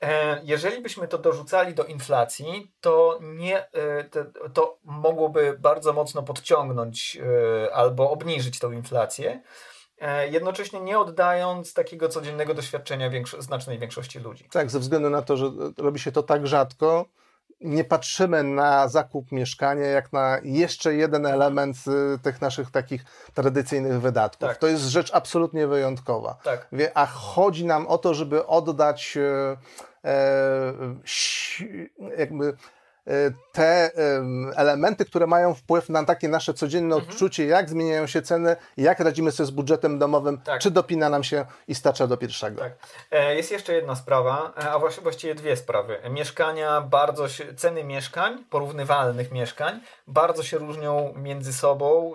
E, jeżeli byśmy to dorzucali do inflacji, to, nie, e, to mogłoby bardzo mocno podciągnąć albo obniżyć tą inflację, E, jednocześnie nie oddając takiego codziennego doświadczenia większo znacznej większości ludzi. Tak, ze względu na to, że robi się to tak rzadko, nie patrzymy na zakup mieszkania jak na jeszcze jeden element y, tych naszych takich tradycyjnych wydatków. Tak. To jest rzecz absolutnie wyjątkowa. Tak. A chodzi nam o to, żeby oddać e, e jakby te elementy, które mają wpływ na takie nasze codzienne mhm. odczucie, jak zmieniają się ceny, jak radzimy sobie z budżetem domowym, tak. czy dopina nam się i stacza do pierwszego. Tak. E, jest jeszcze jedna sprawa, e, a właściwie dwie sprawy. Mieszkania bardzo się, ceny mieszkań, porównywalnych mieszkań, bardzo się różnią między sobą,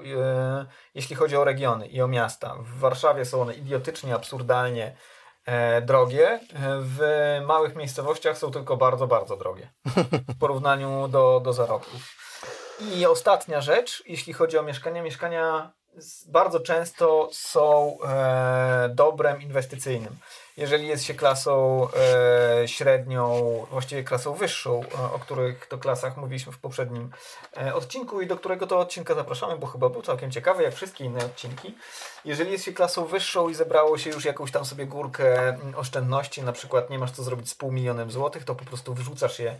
jeśli chodzi o regiony i o miasta. W Warszawie są one idiotycznie, absurdalnie E, drogie. E, w małych miejscowościach są tylko bardzo, bardzo drogie w porównaniu do, do zarobków. I ostatnia rzecz, jeśli chodzi o mieszkania, mieszkania bardzo często są e, dobrem inwestycyjnym jeżeli jest się klasą e, średnią, właściwie klasą wyższą, e, o których to klasach mówiliśmy w poprzednim e, odcinku i do którego to odcinka zapraszamy, bo chyba był całkiem ciekawy, jak wszystkie inne odcinki. Jeżeli jest się klasą wyższą i zebrało się już jakąś tam sobie górkę oszczędności, na przykład nie masz co zrobić z pół milionem złotych, to po prostu wyrzucasz je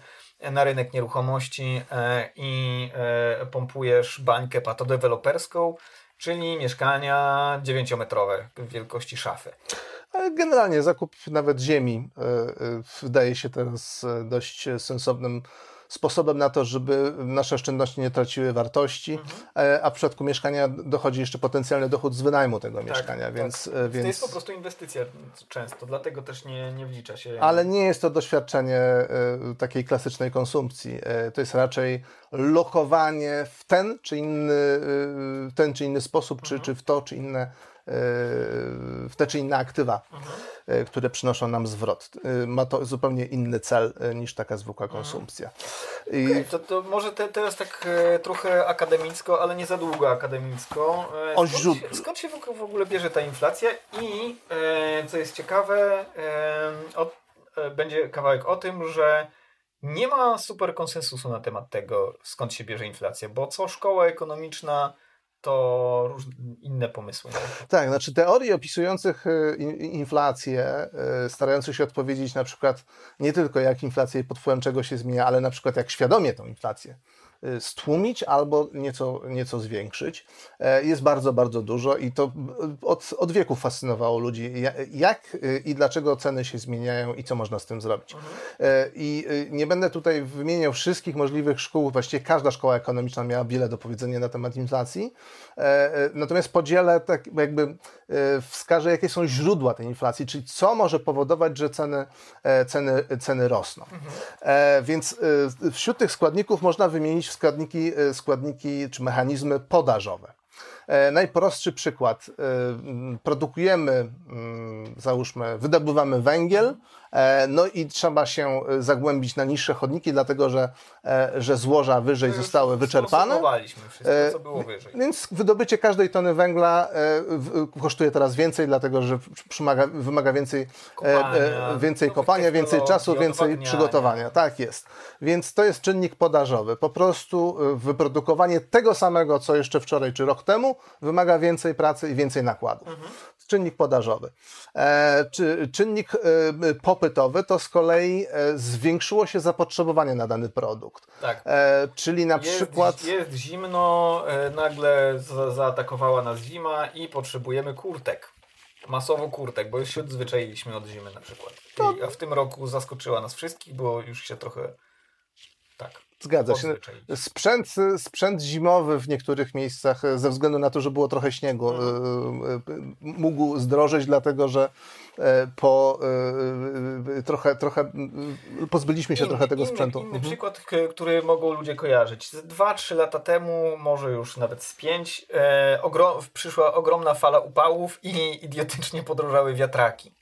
na rynek nieruchomości e, i e, pompujesz bańkę patodeweloperską, czyli mieszkania dziewięciometrowe wielkości szafy. Generalnie zakup nawet ziemi e, e, wydaje się teraz e, dość sensownym sposobem na to, żeby nasze oszczędności nie traciły wartości, mhm. a w przypadku mieszkania dochodzi jeszcze potencjalny dochód z wynajmu tego tak, mieszkania, tak. więc, więc... To jest po prostu inwestycja często, dlatego też nie, nie wlicza się... Ale nie jest to doświadczenie takiej klasycznej konsumpcji. To jest raczej lokowanie w ten czy inny, ten czy inny sposób, mhm. czy, czy w to czy inne w te czy inne aktywa, mhm. które przynoszą nam zwrot. E, ma to zupełnie inny cel e, niż taka zwykła mhm. konsumpcja. I... Okay, to, to może te, teraz tak trochę akademicko, ale nie za długo akademicko. Skąd, się, skąd się w ogóle bierze ta inflacja i co jest ciekawe, od, będzie kawałek o tym, że nie ma super konsensusu na temat tego, skąd się bierze inflacja, bo co szkoła ekonomiczna to różne inne pomysły. Tak, znaczy teorii opisujących e, inflację, e, starających się odpowiedzieć na przykład nie tylko jak inflacja pod wpływem czego się zmienia, ale na przykład jak świadomie tą inflację Y, stłumić albo nieco, nieco zwiększyć. E, jest bardzo, bardzo dużo i to od, od wieków fascynowało ludzi, jak y, i dlaczego ceny się zmieniają i co można z tym zrobić. Mhm. E, I y, nie będę tutaj wymieniał wszystkich możliwych szkół, właściwie każda szkoła ekonomiczna miała wiele do powiedzenia na temat inflacji, e, natomiast podzielę tak jakby wskażę, jakie są źródła tej inflacji, czyli co może powodować, że ceny, ceny, ceny rosną. Mhm. Więc wśród tych składników można wymienić składniki, e, składniki czy mechanizmy podażowe. E, najprostszy przykład. E, produkujemy, załóżmy, wydobywamy węgiel, no i trzeba się e, zagłębić na niższe chodniki, dlatego że, e, że złoża wyżej zostały wyczerpane. wszystko, co było wyżej. Więc wydobycie każdej tony węgla kosztuje teraz więcej, dlatego że wymaga, więcej kopania, więcej, kopania, więcej czasu, więcej przygotowania. Tak jest. Więc to jest czynnik podażowy. Po prostu wyprodukowanie tego samego, co jeszcze wczoraj czy rok temu, wymaga więcej pracy i więcej nakładów. Mhm czynnik podażowy. E, czy, czynnik e, popytowy to z kolei e, zwiększyło się zapotrzebowanie na dany produkt. Tak. czyli na jest, przykład. Jest zimno, nagle za, zaatakowała nas zima i potrzebujemy kurtek. Masowo kurtek, bo już się odzwyczailiśmy od zimy na przykład. I, a w tym roku zaskoczyła nas wszystkich, bo już się trochę. Tak. Zgadza się. Sprzęt, sprzęt zimowy w niektórych miejscach, e, ze względu na to, że było trochę śniegu, mhm. mógł zdrożeć, dlatego że po trochę, trochę pozbyliśmy się trochę tego inny, sprzętu. Inny mhm. przykład, który mogą ludzie kojarzyć. Dwa, trzy lata temu, może już nawet z pięć, e, ogrom, przyszła ogromna fala upałów i idiotycznie podrożały wiatraki.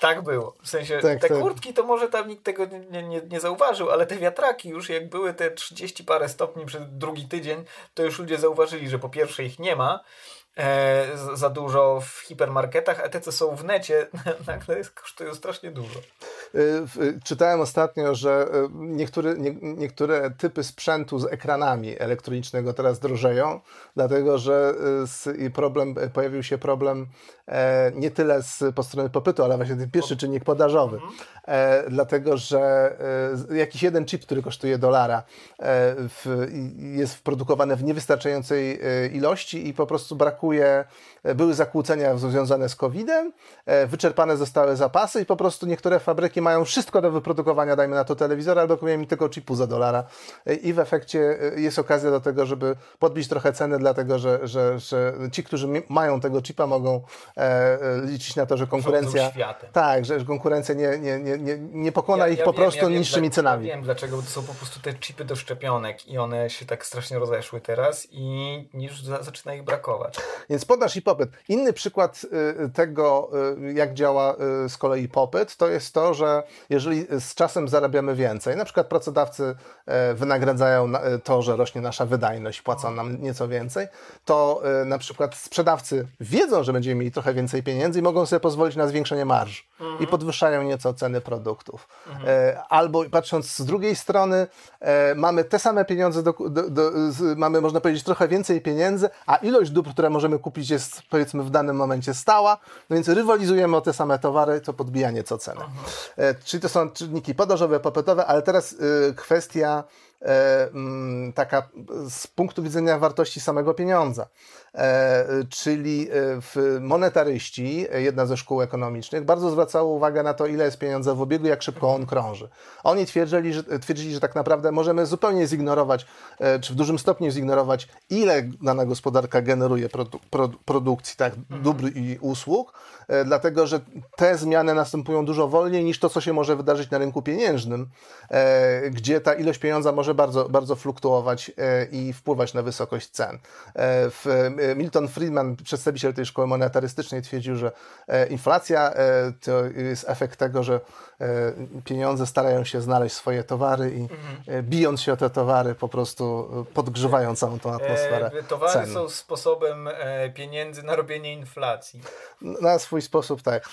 Tak było. W sensie tak, te tak. kurtki to może tam nikt tego nie, nie, nie, zauważył, ale te wiatraki już jak były te 30 parę stopni przez drugi tydzień, to już ludzie zauważyli, że po pierwsze ich nie ma, e, za dużo w hipermarketach, a te co są w necie nagle kosztują strasznie dużo. E, czytałem ostatnio, że e, niektóre, nie, niektóre typy sprzętu z ekranami elektronicznego teraz drożeją, dlatego że e, problem, pojawił się problem nie tyle z, po stronie popytu, ale właśnie ten pierwszy czynnik podażowy. Mhm. Dlatego, że jakiś jeden chip, który kosztuje dolara, w, jest wprodukowany w niewystarczającej ilości i po prostu brakuje były zakłócenia związane z COVID-em, e, wyczerpane zostały zapasy i po prostu niektóre fabryki mają wszystko do wyprodukowania, dajmy na to telewizor, albo kupią mi tylko chipu za dolara e, i w efekcie e, jest okazja do tego, żeby podbić trochę ceny, dlatego że, że, że ci, którzy mają tego chipa mogą liczyć na to, że konkurencja... Tak, że konkurencja nie, nie, nie, nie, nie pokona ja, ich ja po wiem, prostu ja niższymi cenami. Ja wiem dlaczego, bo to są po prostu te chipy do szczepionek i one się tak strasznie rozeszły teraz i już zaczyna ich brakować. Więc podaż i popyt. Inny przykład y, tego, y, jak działa y, z kolei popyt, to jest to, że jeżeli z czasem zarabiamy więcej, na przykład pracodawcy wynagradzają to, że rośnie nasza wydajność, płacą nam nieco więcej, to na przykład sprzedawcy wiedzą, że będziemy mieli trochę więcej pieniędzy i mogą sobie pozwolić na zwiększenie marż mhm. i podwyższają nieco ceny produktów. Mhm. Albo patrząc z drugiej strony, mamy te same pieniądze, do, do, do, mamy można powiedzieć trochę więcej pieniędzy, a ilość dóbr, które możemy kupić jest powiedzmy w danym momencie stała, no więc rywalizujemy o te same towary, to podbija nieco cenę. E, czyli to są czynniki podażowe, popytowe, ale teraz y, kwestia E, mm, taka z punktu widzenia wartości samego pieniądza. E, czyli e, monetaryści, jedna ze szkół ekonomicznych, bardzo zwracało uwagę na to, ile jest pieniądza w obiegu, jak szybko on krąży. Oni twierdzili, że, twierdzili, że tak naprawdę możemy zupełnie zignorować, czy w dużym stopniu zignorować, ile dana gospodarka generuje produ produ produkcji, tak, dóbr i usług, dlatego że te zmiany następują dużo wolniej niż to, co się może wydarzyć na rynku pieniężnym, gdzie ta ilość pieniądza może bardzo, bardzo fluktuować e, i wpływać na wysokość cen. E, Milton Friedman, przedstawiciel tej szkoły monetarystycznej, twierdził, że e, inflacja to jest efekt tego, że pieniądze starają się znaleźć swoje towary i mhm. bijąc się o te towary po prostu podgrzewają całą tą atmosferę. Towary cen. są sposobem pieniędzy na robienie inflacji. Na swój sposób tak.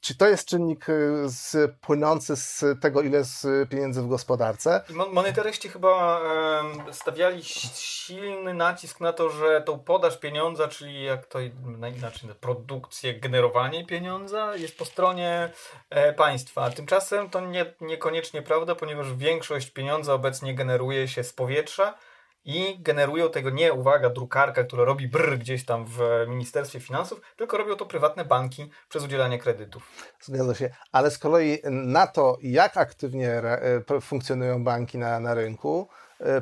Czy to jest czynnik y, z, płynący z tego, ile jest pieniędzy w gospodarce? Monetaryści chyba stawiali silny nacisk na to, że tą podaż pieniądza, czyli jak to inaczej, produkcję, generowanie pieniądza jest po stronie e, państwa. Tymczasem to nie, niekoniecznie prawda, ponieważ większość pieniądza obecnie generuje się z powietrza i generują tego nie, uwaga, drukarka, która robi brr gdzieś tam w Ministerstwie Finansów, tylko robią to prywatne banki przez udzielanie kredytów. Zgadza się, ale z kolei na to, jak aktywnie e, funkcjonują banki na, na rynku,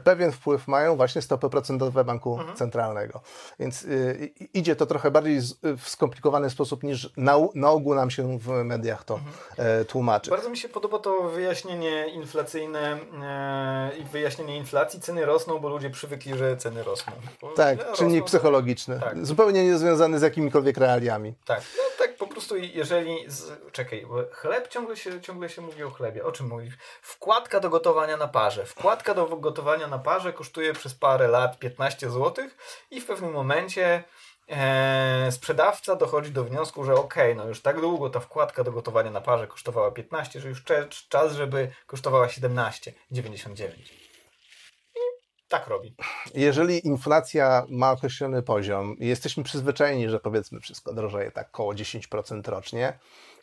pewien wpływ mają właśnie stopy procentowe banku mhm. centralnego. Więc y, idzie to trochę bardziej z, w skomplikowany sposób niż na, na ogół nam się w mediach to mhm. tłumaczy. Bardzo mi się podoba to wyjaśnienie inflacyjne i e, wyjaśnienie inflacji. Ceny rosną, bo ludzie przywykli, że ceny rosną. Bo tak, rosną, czynnik psychologiczny. Tak. Zupełnie niezwiązany z jakimikolwiek realiami. Tak, no, tak prostu jeżeli... Z... Czekaj, chleb ciągle się, ciągle się mówi o chlebie. O czym mówisz? Wkładka do gotowania na parze. Wkładka do gotowania na parze kosztuje przez parę lat 15 zł i w pewnym momencie e, sprzedawca dochodzi do wniosku, że ok, no już tak długo ta wkładka do gotowania na parze kosztowała 15, że już czas, żeby kosztowała 17,99. Tak robi. Jeżeli inflacja ma określony poziom jesteśmy przyzwyczajeni, że powiedzmy wszystko drożeje tak około 10% rocznie,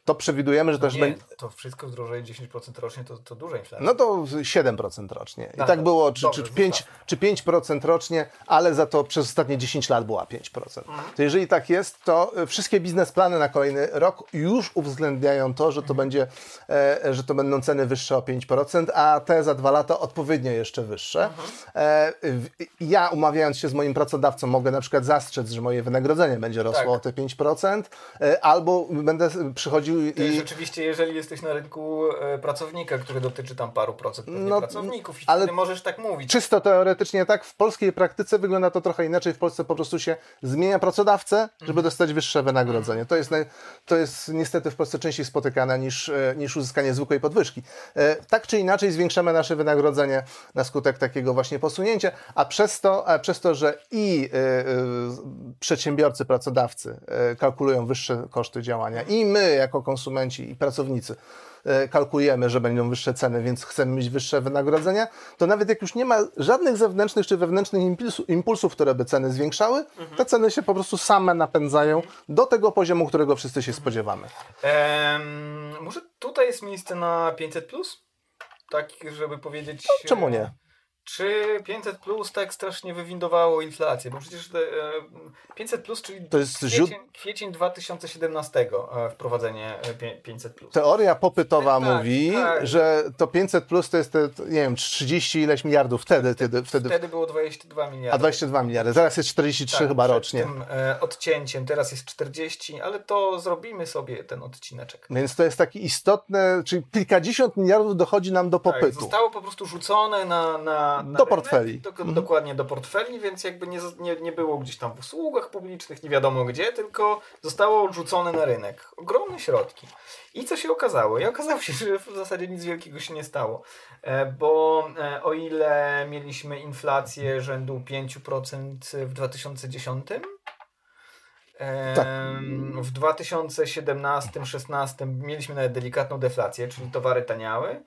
to przewidujemy, że no też nie, będzie. To wszystko drożeje 10% rocznie, to, to duża inflacja. No to 7% rocznie. I Tak, tak było, czy, dobrze, czy, 5, czy 5% rocznie, ale za to przez ostatnie 10 lat była 5%. Mhm. To jeżeli tak jest, to y, wszystkie biznesplany na kolejny rok już uwzględniają to, że to, Mhm. będzie, e, że to będą ceny wyższe o 5%, a te za dwa lata odpowiednio jeszcze wyższe. Mhm. E, w- ja umawiając się z moim pracodawcą mogę na przykład zastrzec, że moje wynagrodzenie będzie rosło Tak. o te 5%, e, albo będę przychodził I... rzeczywiście, jeżeli jesteś na rynku e, pracownika, który dotyczy tam paru procent No, pracowników, i ale- możesz tak mówić. Czysto teoretycznie tak, w polskiej praktyce wygląda to trochę inaczej. W Polsce po prostu się zmienia pracodawcę, żeby dostać wyższe wynagrodzenie. To jest, to jest niestety w Polsce częściej spotykane niż, e, niż uzyskanie zwykłej podwyżki. E, Tak czy inaczej zwiększamy nasze wynagrodzenie na skutek takiego właśnie posunięcia, a przez to, a przez to że i przedsiębiorcy, pracodawcy kalkulują wyższe koszty działania i my jako konsumenci i pracownicy e, kalkulujemy, że będą wyższe ceny, więc chcemy mieć wyższe wynagrodzenia, to nawet jak już nie ma żadnych zewnętrznych czy wewnętrznych impulsów, impulsów które by ceny zwiększały, te ceny się po prostu same napędzają do tego poziomu, którego wszyscy się spodziewamy. Em, może tutaj jest miejsce na 500 plus? Tak, żeby powiedzieć. No, czemu nie? E, Czy 500 plus tak strasznie wywindowało inflację? Bo przecież te, e, 500 plus, czyli To jest kwiecień, źród- kwiecień 2017 e, wprowadzenie e, pię- 500 plus. Teoria popytowa Tak, mówi, tak. że to 500 plus to jest te, nie wiem, 30 ileś miliardów wtedy, wtedy, wtedy Wtedy było 22 miliardy. a 22 miliardy, teraz jest 43 Tak, chyba rocznie. Tym e, odcięciem, teraz jest 40, ale to zrobimy sobie ten odcineczek. Więc to jest taki istotne, czyli kilkadziesiąt miliardów dochodzi nam do Tak, popytu. zostało po prostu rzucone na, na, na Do portfeli. Do, Mhm. Dokładnie do portfeli, więc jakby nie, nie, nie było gdzieś tam w usługach publicznych, nie wiadomo gdzie, tylko zostało odrzucone na rynek. Ogromne środki. I co się okazało? I okazało się, że w zasadzie nic wielkiego się nie stało. E, Bo e, o ile mieliśmy inflację rzędu 5% w 2010, Tak. w 2017-16 mieliśmy nawet delikatną deflację, czyli towary taniały.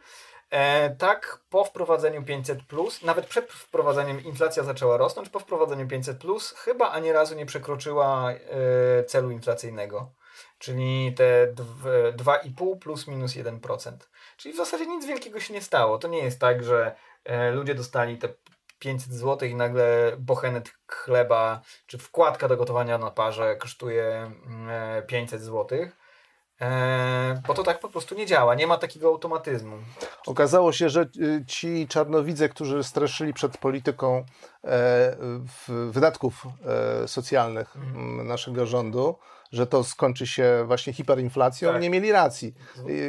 E, tak, po wprowadzeniu 500, nawet przed wprowadzeniem inflacja zaczęła rosnąć, po wprowadzeniu 500, chyba ani razu nie przekroczyła e, celu inflacyjnego, czyli te dw- 2,5 plus minus 1%. Czyli w zasadzie nic wielkiego się nie stało. To nie jest tak, że e, ludzie dostali te 500 zł i nagle bochenet chleba czy wkładka do gotowania na parze kosztuje mm, e, 500 złotych. E, bo to tak po prostu nie działa, nie ma takiego automatyzmu. Okazało się, że y, ci czarnowidze, którzy straszyli przed polityką e, wydatków e, socjalnych m, naszego rządu, że to skończy się właśnie hiperinflacją, Tak. nie mieli racji.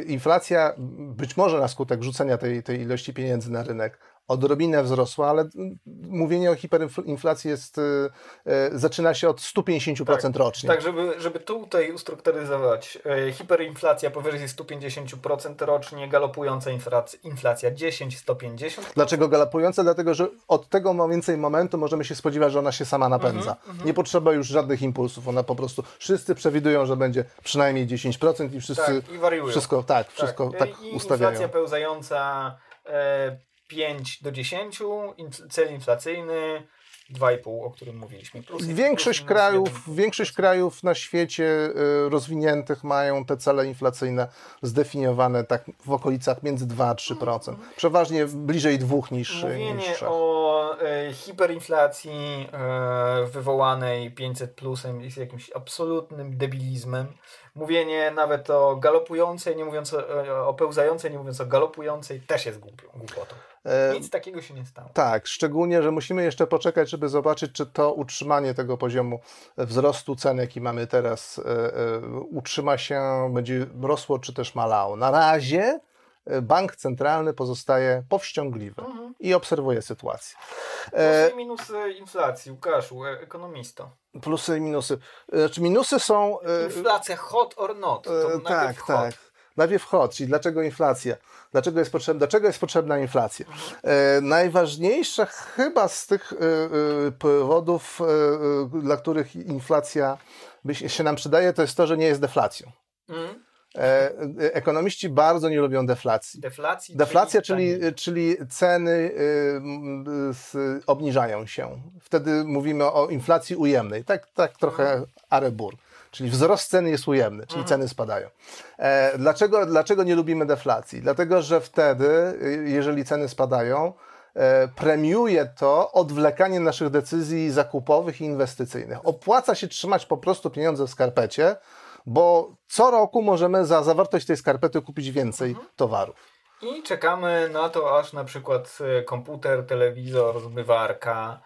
Inflacja być może na skutek rzucenia tej, tej ilości pieniędzy na rynek odrobinę wzrosła, ale mm, mówienie o hiperinflacji jest, y, y, zaczyna się od 150% rocznie. Tak, żeby, żeby tutaj ustrukturyzować, e, hiperinflacja powyżej 150% rocznie, galopująca inflacja, inflacja 10-150%. Dlaczego galopujące? Dlatego, że od tego ma więcej momentu możemy się spodziewać, że ona się sama napędza. Mhm, Nie potrzeba już żadnych impulsów, ona po prostu, wszyscy przewidują, że będzie przynajmniej 10% i wszyscy Tak, i wariują. wszystko, tak, wszystko tak, I ustawiają. inflacja pełzająca e, 5 do 10, inf- cel inflacyjny 2,5, o którym mówiliśmy. Plus, Większość plus krajów, większość krajów na świecie y, rozwiniętych mają te cele inflacyjne zdefiniowane tak w okolicach między 2 a 3%. Przeważnie bliżej dwóch niż, Mówienie niż 3. o e, hiperinflacji e, wywołanej 500 plusem jest jakimś absolutnym debilizmem. Mówienie nawet o galopującej, nie mówiąc o, o pełzającej, nie mówiąc o galopującej, też jest głupią, głupotą. E, Nic takiego się nie stało. Tak, szczególnie, że musimy jeszcze poczekać, żeby zobaczyć, czy to utrzymanie tego poziomu wzrostu cen, jaki mamy teraz, e, e, utrzyma się, będzie rosło, czy też malało. Na razie bank centralny pozostaje powściągliwy i obserwuje sytuację. E, Plusy i minusy inflacji, Łukaszu, e, ekonomisto. plusy i minusy. Znaczy minusy są... e, Inflacja hot or not? To najpierw tak, hot. tak. Najpierw hot, czyli dlaczego inflacja? Dlaczego jest potrzebna, do czego jest potrzebna inflacja? E, najważniejsza chyba z tych e, e, powodów, dla których inflacja by się, się nam przydaje, to jest to, że nie jest deflacją. Mm. E, ekonomiści bardzo nie lubią deflacji. Deflacji, Deflacja, czyli, czyli ceny y, obniżają się. Wtedy mówimy o inflacji ujemnej. Tak, tak trochę mhm. arebur. Czyli wzrost ceny jest ujemny, czyli mhm. ceny spadają. E, dlaczego, dlaczego nie lubimy deflacji? Dlatego, że wtedy, y, jeżeli ceny spadają, e, premiuje to odwlekanie naszych decyzji zakupowych i inwestycyjnych. Opłaca się trzymać po prostu pieniądze w skarpecie, bo co roku możemy za zawartość tej skarpety kupić więcej mhm. towarów. I czekamy na to, aż na przykład e, komputer, telewizor, zmywarka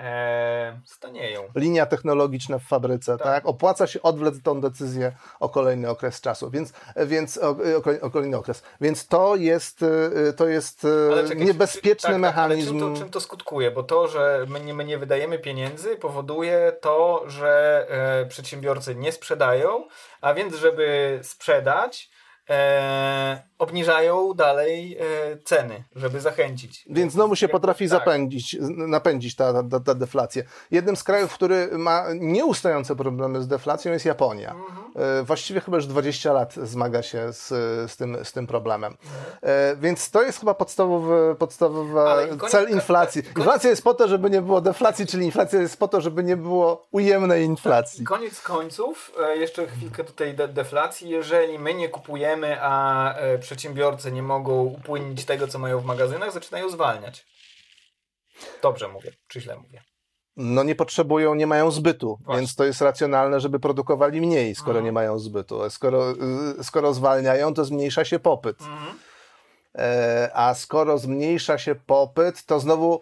e, stanieją. Linia technologiczna w fabryce, tak. tak. Opłaca się odwlec tą decyzję o kolejny okres czasu, więc, więc o, o, kolejny okres. Więc to jest, e, to jest czekaj, niebezpieczny czy, tak, mechanizm. Tak, czym, to, czym to skutkuje? Bo to, że my nie, my nie wydajemy pieniędzy, powoduje to, że e, przedsiębiorcy nie sprzedają, a więc, żeby sprzedać, e, obniżają dalej e, ceny, żeby zachęcić. Więc znowu się potrafi tak. zapędzić, napędzić ta, ta, ta, deflacja. Jednym z krajów, który ma nieustające problemy z deflacją jest Japonia. Mhm. E, właściwie chyba już 20 lat zmaga się z, z, tym, z tym problemem. E, więc to jest chyba podstawowy, podstawowy cel inflacji. Inflacja jest po to, żeby nie było deflacji, czyli inflacja jest po to, żeby nie było ujemnej inflacji. Koniec końców, e, jeszcze chwilkę tutaj de deflacji, jeżeli my nie kupujemy, a przedsiębiorcy nie mogą upłynić tego, co mają w magazynach, zaczynają zwalniać. Dobrze mówię, czy źle mówię? No nie potrzebują, nie mają zbytu, Właśnie. więc to jest racjonalne, żeby produkowali mniej, skoro mhm. nie mają zbytu. Skoro, y, skoro zwalniają, to zmniejsza się popyt. Mhm. E, a skoro zmniejsza się popyt, to znowu,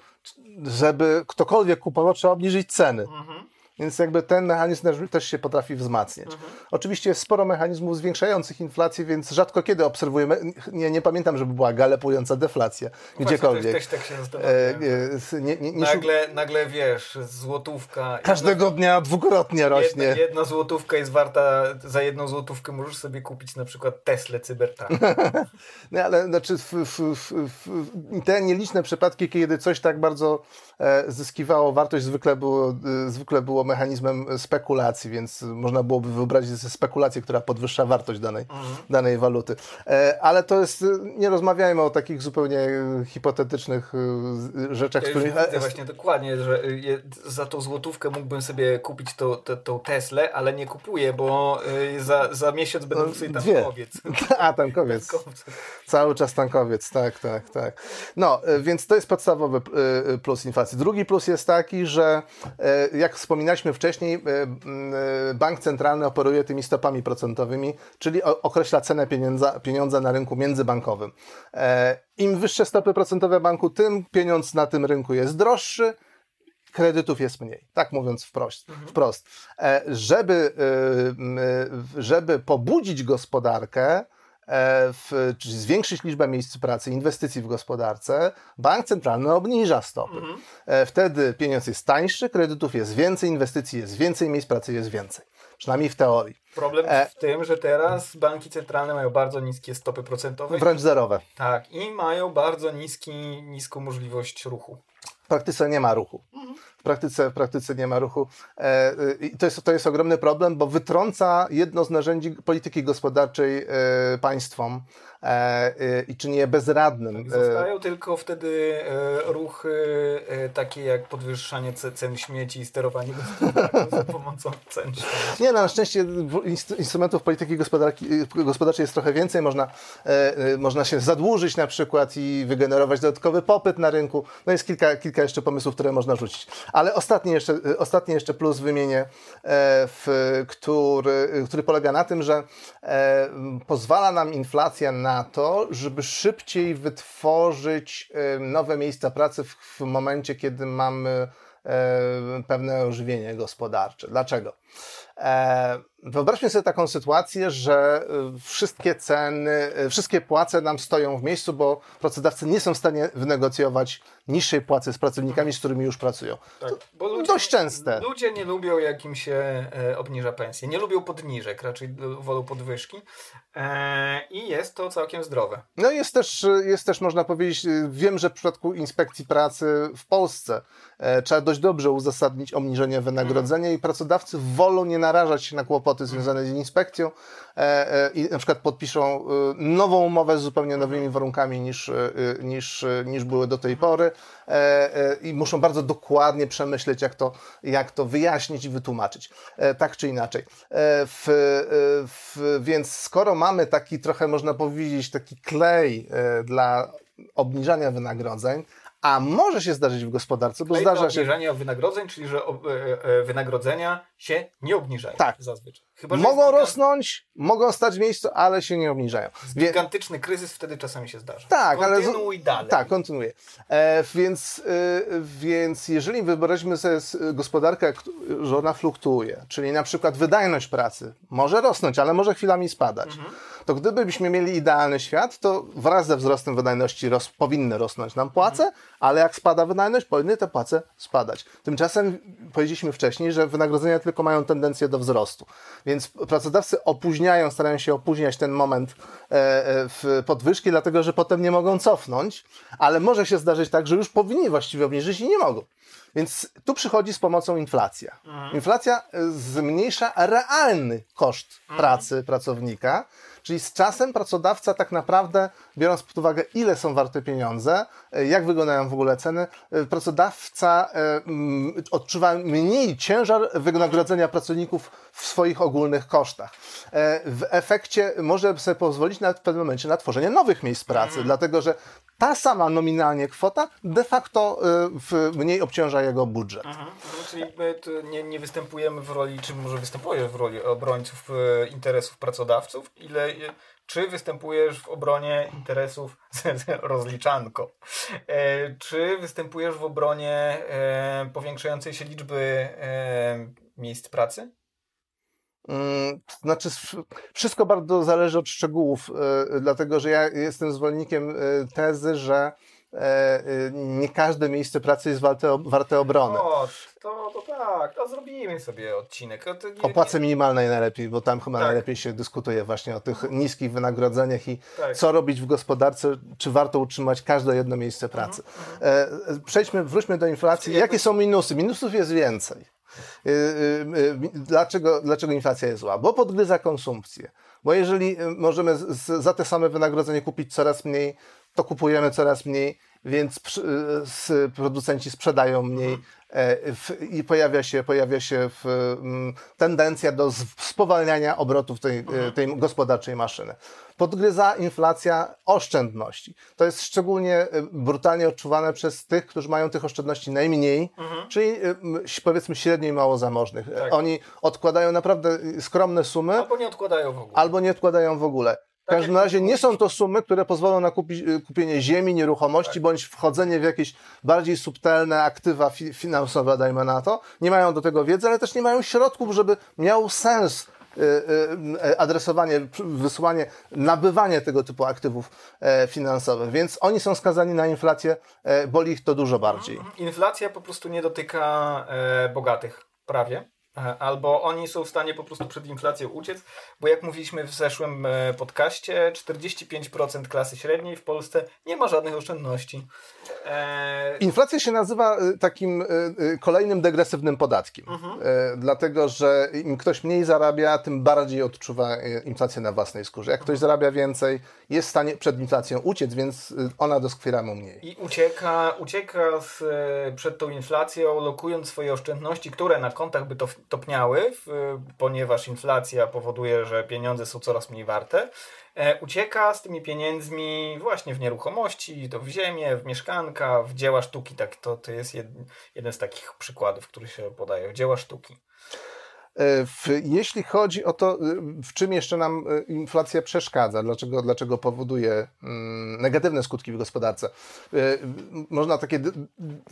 żeby ktokolwiek kupował, trzeba obniżyć ceny. Mhm. Więc jakby ten mechanizm też się potrafi wzmacniać. Mhm. Oczywiście jest sporo mechanizmów zwiększających inflację, więc rzadko kiedy obserwujemy, nie, nie pamiętam, żeby była galepująca deflacja no gdziekolwiek. Też, też tak się e, nie, nie, nie, nagle, nagle wiesz, złotówka... Każdego jedna, dnia dwukrotnie rośnie. Jedna, jedna, złotówka jest warta, za jedną złotówkę możesz sobie kupić na przykład Tesla Cybertruck. no ale znaczy w, w, w, te nieliczne przypadki, kiedy coś tak bardzo zyskiwało wartość, zwykle było, e, zwykle było mechanizmem spekulacji, więc można byłoby wyobrazić sobie spekulację, która podwyższa wartość danej, mhm. danej waluty. E, ale to jest, nie rozmawiajmy o takich zupełnie hipotetycznych e, rzeczach, ja których... Widzę właśnie dokładnie, że e, za tą złotówkę mógłbym sobie kupić tą, tą, tą Teslę, ale nie kupuję, bo za, za miesiąc będę no, sobie tankowiec. A, tankowiec. tankowiec. Cały czas tankowiec, tak, tak, tak. No, więc to jest podstawowy plus inflacji. Drugi plus jest taki, że jak wspominaliśmy, wcześniej, e, e, bank centralny operuje tymi stopami procentowymi, czyli określa cenę pieniądza, pieniądza na rynku międzybankowym. E, Im wyższe stopy procentowe banku, tym pieniądz na tym rynku jest droższy, kredytów jest mniej, tak mówiąc wprost. Mhm. wprost. Żeby, żeby pobudzić gospodarkę, E, w, czy zwiększyć liczbę miejsc pracy, inwestycji w gospodarce, bank centralny obniża stopy. Mhm. E, wtedy pieniądz jest tańszy, kredytów jest więcej, inwestycji jest więcej, miejsc pracy jest więcej. Przynajmniej w teorii. Problem e... w tym, że teraz banki centralne mają bardzo niskie stopy procentowe. Wręcz zerowe. Tak, i mają bardzo niski, niską możliwość ruchu. W praktyce nie ma ruchu. W praktyce, w praktyce nie ma ruchu. E, I to jest, to jest ogromny problem, bo wytrąca jedno z narzędzi polityki gospodarczej e, państwom e, i czyni je bezradnym. Tak, zostają tylko wtedy ruchy takie jak podwyższanie cen śmieci i sterowanie gospodarką za pomocą cen śmieci. Nie, no, na szczęście instrumentów polityki gospodarczej jest trochę więcej. Można, można się zadłużyć na przykład i wygenerować dodatkowy popyt na rynku. No jest kilka, kilka jeszcze pomysłów, które można rzucić. Ale ostatni jeszcze, ostatni jeszcze plus wymienię, e, w, który, który polega na tym, że e, pozwala nam inflacja na to, żeby szybciej wytworzyć e, nowe miejsca pracy w, w momencie, kiedy mamy pewne ożywienie gospodarcze. Dlaczego? Wyobraźmy sobie taką sytuację, że wszystkie ceny, wszystkie płace nam stoją w miejscu, bo pracodawcy nie są w stanie wynegocjować niższej płacy z pracownikami, z którymi już pracują. Tak, ludzie, Dość częste. Ludzie nie lubią, jak im się e, obniża pensję. Nie lubią podniżek, raczej wolą podwyżki. E, I jest to całkiem zdrowe. No jest też, jest też, można powiedzieć, wiem, że w przypadku inspekcji pracy w Polsce e, trzeba dość dobrze uzasadnić obniżenie wynagrodzenia mm. i pracodawcy wolą nie narażać się na kłopoty kłopoty związane z inspekcją i na przykład podpiszą nową umowę z zupełnie nowymi warunkami niż, niż, niż były do tej pory i muszą bardzo dokładnie przemyśleć, jak to, jak to wyjaśnić i wytłumaczyć, tak czy inaczej. W, w, więc skoro mamy taki trochę, można powiedzieć, taki klej dla obniżania wynagrodzeń, a może się zdarzyć w gospodarce, bo zdarza się. Obniżanie wynagrodzeń, czyli że e, e, wynagrodzenia się nie obniżają. Tak. Zazwyczaj. Chyba, mogą rosnąć, mogą stać w miejscu, ale się nie obniżają. Gigantyczny kryzys wtedy czasami się zdarza. Tak, ale. Kontynuuj dalej. Tak, kontynuuję. E, więc, e, więc jeżeli wyobrazimy sobie gospodarkę, że ona fluktuuje, czyli na przykład wydajność pracy może rosnąć, ale może chwilami spadać. Mhm to gdybyśmy mieli idealny świat, to wraz ze wzrostem wydajności ros powinny rosnąć nam płace, ale jak spada wydajność, powinny te płace spadać. Tymczasem powiedzieliśmy wcześniej, że wynagrodzenia tylko mają tendencję do wzrostu. Więc pracodawcy opóźniają, starają się opóźniać ten moment e, e, w podwyżki, dlatego że potem nie mogą cofnąć, ale może się zdarzyć tak, że już powinni właściwie obniżyć i nie mogą. Więc tu przychodzi z pomocą inflacja. Mhm. Inflacja e, zmniejsza realny koszt mhm. pracy pracownika, Czyli z czasem pracodawca tak naprawdę, biorąc pod uwagę, ile są warte pieniądze, jak wyglądają w ogóle ceny, e, pracodawca odczuwa mniej ciężar wynagrodzenia pracowników w swoich ogólnych kosztach. W efekcie może sobie pozwolić nawet w pewnym momencie na tworzenie nowych miejsc pracy, mm. dlatego że ta sama nominalnie kwota de facto mniej obciąża jego budżet. Mhm. No, czyli my nie, nie występujemy w roli, czy może występujesz w roli obrońców interesów pracodawców, ile czy występujesz w obronie interesów rozliczanko? E, czy występujesz w obronie e, powiększającej się liczby e, miejsc pracy? Mm, znaczy, wszystko bardzo zależy od szczegółów, dlatego że ja jestem zwolennikiem tezy, że nie każde miejsce pracy jest warte, warte obrony. O, to, to tak, to zrobimy sobie odcinek. To, nie, o płacy minimalnej najlepiej, bo tam chyba tak. najlepiej się dyskutuje właśnie o tych niskich wynagrodzeniach i tak. co robić w gospodarce, czy warto utrzymać każde jedno miejsce pracy. Mhm. Przejdźmy, wróćmy do inflacji. Jakie są minusy? Minusów jest więcej. Y, y, y, dlaczego, dlaczego inflacja jest zła? Bo podgryza konsumpcję. Bo jeżeli możemy za te same wynagrodzenie kupić coraz mniej, to kupujemy coraz mniej, więc producenci sprzedają mniej, E, i pojawia się, pojawia się tendencja do spowalniania obrotów tej, e, mhm. tej gospodarczej maszyny. Podgryza inflacja oszczędności. To jest szczególnie e, brutalnie odczuwane przez tych, którzy mają tych oszczędności najmniej, mhm. czyli powiedzmy średnio i mało zamożnych. Tak. Oni odkładają naprawdę skromne sumy. Albo nie odkładają w ogóle. Albo nie odkładają w ogóle. W każdym razie nie są to sumy, które pozwolą na kupi, y, kupienie ziemi, nieruchomości, tak. bądź wchodzenie w jakieś bardziej subtelne aktywa fi, finansowe, dajmy na to. Nie mają do tego wiedzy, ale też nie mają środków, żeby miał sens y, y, adresowanie, wysłanie, nabywanie tego typu aktywów e, finansowych. Więc oni są skazani na inflację, e, boli ich to dużo bardziej. Inflacja po prostu nie dotyka e, bogatych prawie. Albo oni są w stanie po prostu przed inflacją uciec, bo jak mówiliśmy w zeszłym e, podcaście, 45% klasy średniej w Polsce nie ma żadnych oszczędności. E... Inflacja się nazywa e, takim e, kolejnym degresywnym podatkiem, mhm. dlatego że im ktoś mniej zarabia, tym bardziej odczuwa inflację na własnej skórze. Jak ktoś mhm. zarabia więcej, jest w stanie przed inflacją uciec, więc ona doskwiera mu mniej. I ucieka, ucieka z, przed tą inflacją, lokując swoje oszczędności, które na kontach by to topniały, ponieważ inflacja powoduje, że pieniądze są coraz mniej warte, ucieka z tymi pieniędzmi właśnie w nieruchomości, to w ziemię, w mieszkanka, w dzieła sztuki. Tak, to, to jest jeden, jeden z takich przykładów, który się podaje, w dzieła sztuki. E, jeśli chodzi o to, e, w czym jeszcze nam inflacja przeszkadza, dlaczego, dlaczego powoduje mm, negatywne skutki w gospodarce, można takie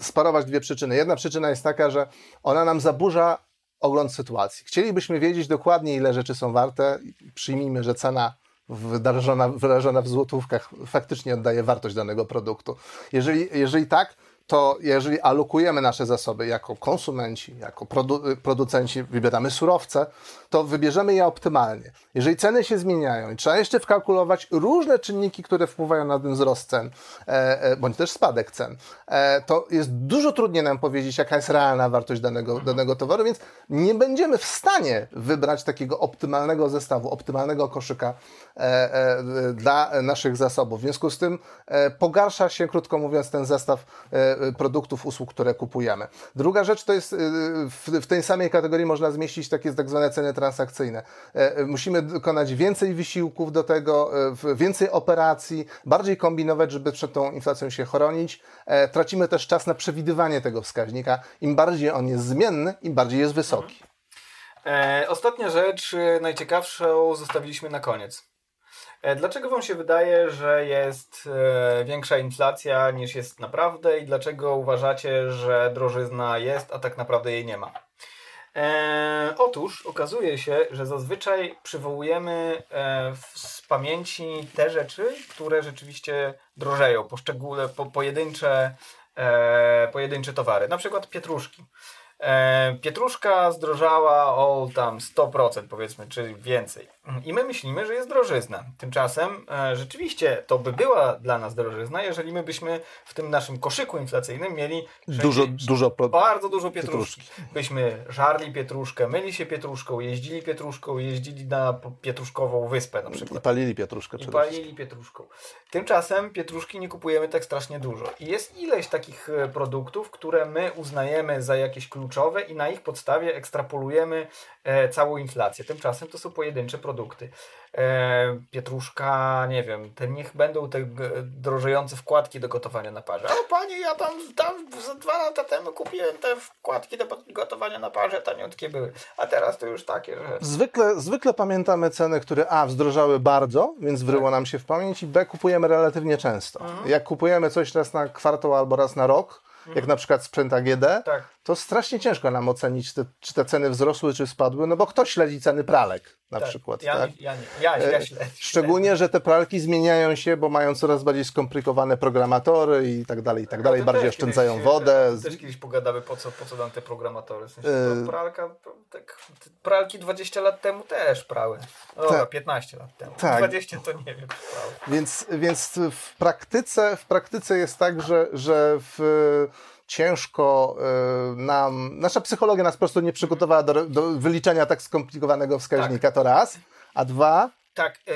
sparować dwie przyczyny. Jedna przyczyna jest taka, że ona nam zaburza ogląd sytuacji. Chcielibyśmy wiedzieć dokładnie, ile rzeczy są warte. Przyjmijmy, że cena wyrażona, wyrażona w złotówkach faktycznie oddaje wartość danego produktu. Jeżeli, jeżeli tak, to jeżeli alokujemy nasze zasoby jako konsumenci, jako produ producenci, wybieramy surowce, to wybierzemy je optymalnie. Jeżeli ceny się zmieniają i trzeba jeszcze wkalkulować różne czynniki, które wpływają na ten wzrost cen, e, e, bądź też spadek cen, e, to jest dużo trudniej nam powiedzieć, jaka jest realna wartość danego, mhm. danego towaru, więc nie będziemy w stanie wybrać takiego optymalnego zestawu, optymalnego koszyka e, e, dla naszych zasobów. W związku z tym e, pogarsza się, krótko mówiąc, ten zestaw produktów, usług, które kupujemy. Druga rzecz to jest, w, w tej samej kategorii można zmieścić takie tak zwane ceny transakcyjne. Musimy dokonać więcej wysiłków do tego, więcej operacji, bardziej kombinować, żeby przed tą inflacją się chronić. Tracimy też czas na przewidywanie tego wskaźnika. Im bardziej on jest zmienny, im bardziej jest wysoki. E, ostatnia rzecz, e, najciekawszą zostawiliśmy na koniec. E, dlaczego Wam się wydaje, że jest e, większa inflacja niż jest naprawdę i dlaczego uważacie, że drożyzna jest, a tak naprawdę jej nie ma? E, otóż okazuje się, że zazwyczaj przywołujemy e, z pamięci te rzeczy, które rzeczywiście drożeją, poszczególne, po, pojedyncze, e, pojedyncze towary, na przykład pietruszki. E, pietruszka zdrożała o tam 100% powiedzmy, czy więcej. I my myślimy, że jest drożyzna. Tymczasem e, rzeczywiście to by była dla nas drożyzna, jeżeli my byśmy w tym naszym koszyku inflacyjnym mieli dużo, dużo bardzo dużo pietruszki. pietruszki. Byśmy żarli pietruszkę, myli się pietruszką, jeździli pietruszką, jeździli na pietruszkową wyspę na przykład. I palili pietruszkę. I palili pietruszką. Tymczasem pietruszki nie kupujemy tak strasznie dużo. I jest ileś takich e, produktów, które my uznajemy za jakieś kluczowe i na ich podstawie ekstrapolujemy e, całą inflację. Tymczasem to są pojedyncze produkty. E, pietruszka, nie wiem, te niech będą te drożejące wkładki do gotowania na parze. O panie, ja tam, tam za dwa lata temu kupiłem te wkładki do gotowania na parze, taniutkie były. A teraz to już takie, że... Zwykle, zwykle pamiętamy ceny, które A, wzdrożały bardzo, więc wryło tak. nam się w pamięć i B, kupujemy relatywnie często. Mhm. Jak kupujemy coś raz na kwartał albo raz na rok, jak mhm. na przykład sprzęt AGD, tak to strasznie ciężko nam ocenić, te, czy te ceny wzrosły, czy spadły, no bo kto śledzi ceny pralek na tak, przykład. Ja, tak? ja, ja, ja, ja śledzę. Szczególnie, że te pralki zmieniają się, bo mają coraz bardziej skomplikowane programatory i tak dalej, i tak dalej, bardziej oszczędzają kiedyś, wodę. Też kiedyś pogadamy, po co, po co nam te programatory. W sensie, y pralka, tak, pralki 20 lat temu też prały. O, tak. 15 lat temu. Tak. 20 to nie wiem, prały. Więc, więc w, praktyce, w praktyce jest tak, że, że w ciężko y, nam, nasza psychologia nas po prostu nie przygotowała do, do wyliczenia tak skomplikowanego wskaźnika, tak. to raz, a dwa... Tak, yy,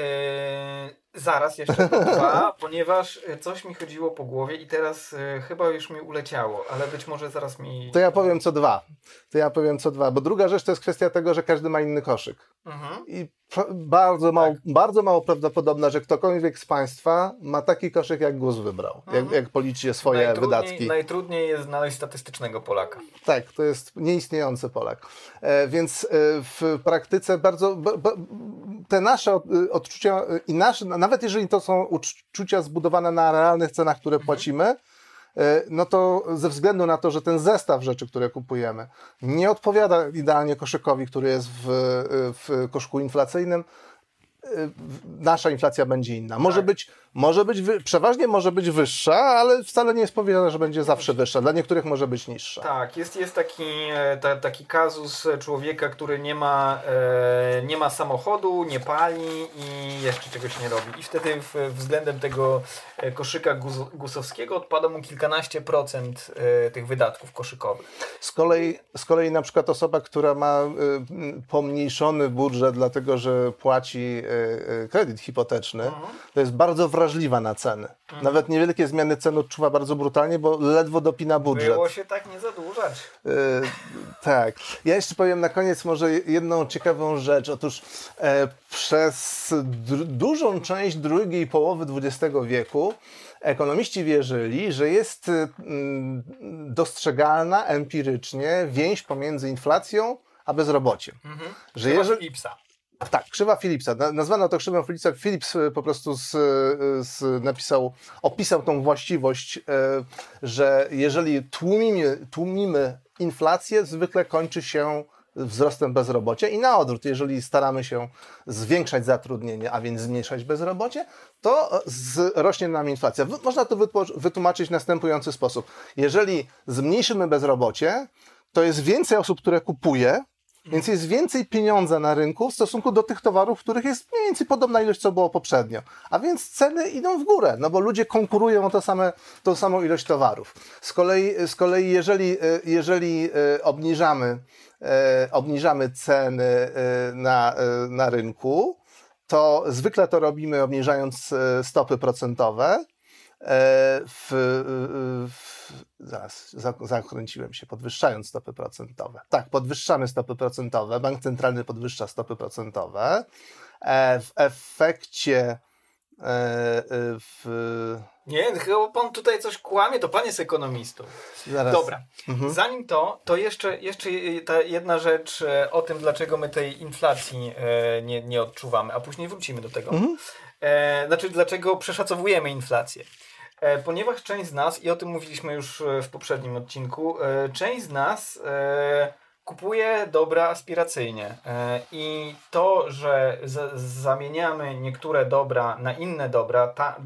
zaraz jeszcze dwa, ponieważ coś mi chodziło po głowie i teraz yy, chyba już mi uleciało, ale być może zaraz mi... To ja powiem co dwa. To ja powiem co dwa, bo druga rzecz to jest kwestia tego, że każdy ma inny koszyk. Mhm. I bardzo mało, tak. bardzo mało prawdopodobne, że ktokolwiek z Państwa ma taki koszyk, jak GUS wybrał, mhm. jak, jak policzy swoje najtrudniej, wydatki. Najtrudniej jest znaleźć statystycznego Polaka. Tak, to jest nieistniejący Polak. E, więc e, w praktyce bardzo te nasze odczucia i nasze, nawet jeżeli to są uczucia zbudowane na realnych cenach, które mhm. płacimy, E, no to ze względu na to, że ten zestaw rzeczy, które kupujemy, nie odpowiada idealnie koszykowi, który jest w, w koszyku inflacyjnym, e, nasza inflacja będzie inna. Może tak. być może być, przeważnie może być wyższa, ale wcale nie jest powiedziane, że będzie zawsze wyższa. Dla niektórych może być niższa. Tak, jest, jest taki, e, ta, taki kazus człowieka, który nie ma, e, nie ma samochodu, nie pali i jeszcze czegoś nie robi. I wtedy w, względem tego e, koszyka guz, gusowskiego odpada mu kilkanaście procent e, tych wydatków koszykowych. Z kolei, z kolei na przykład osoba, która ma pomniejszony budżet, dlatego że płaci kredyt hipoteczny, mhm. to jest bardzo wrażliwy wrażliwa na ceny. Mhm. Nawet niewielkie zmiany cen odczuwa bardzo brutalnie, bo ledwo dopina budżet. Było się tak nie zadłużać. Yy, tak. Ja jeszcze powiem na koniec może jedną ciekawą rzecz. Otóż e, przez dużą część drugiej połowy XX wieku ekonomiści wierzyli, że jest y, dostrzegalna empirycznie więź pomiędzy inflacją a bezrobociem. Mhm. Że jeżeli, Ipsa. Tak, krzywa Philipsa. Nazwano to krzywą Philipsa. Philips e, po prostu z, e, z napisał, opisał tą właściwość, e, że jeżeli tłumimy, tłumimy inflację, zwykle kończy się wzrostem bezrobocia i na odwrót, jeżeli staramy się zwiększać zatrudnienie, a więc zmniejszać bezrobocie, to z, rośnie nam inflacja. Można to wytłumaczyć w następujący sposób. Jeżeli zmniejszymy bezrobocie, to jest więcej osób, które kupuje, więc jest więcej pieniądza na rynku w stosunku do tych towarów, których jest mniej więcej podobna ilość, co było poprzednio. A więc ceny idą w górę, no bo ludzie konkurują o to same, tą samą ilość towarów. Z kolei, z kolei jeżeli, jeżeli e, obniżamy, e, obniżamy ceny e, na, na rynku, to zwykle to robimy obniżając stopy procentowe. W, w zaraz zakręciłem się, podwyższając stopy procentowe. Tak, podwyższamy stopy procentowe, bank centralny podwyższa stopy procentowe. E, w efekcie e, e, w... Nie, chyba pan tutaj coś kłamie, to pan jest ekonomistą. Zaraz. Dobra, mhm. zanim to, to jeszcze, jeszcze ta jedna rzecz o tym, dlaczego my tej inflacji nie, nie odczuwamy, a później wrócimy do tego. Mhm. Znaczy, dlaczego przeszacowujemy inflację. E, ponieważ część z nas, i o tym mówiliśmy już e, w poprzednim odcinku, e, część z nas kupuje dobra aspiracyjnie. I to, że zamieniamy niektóre dobra na inne dobra, ta,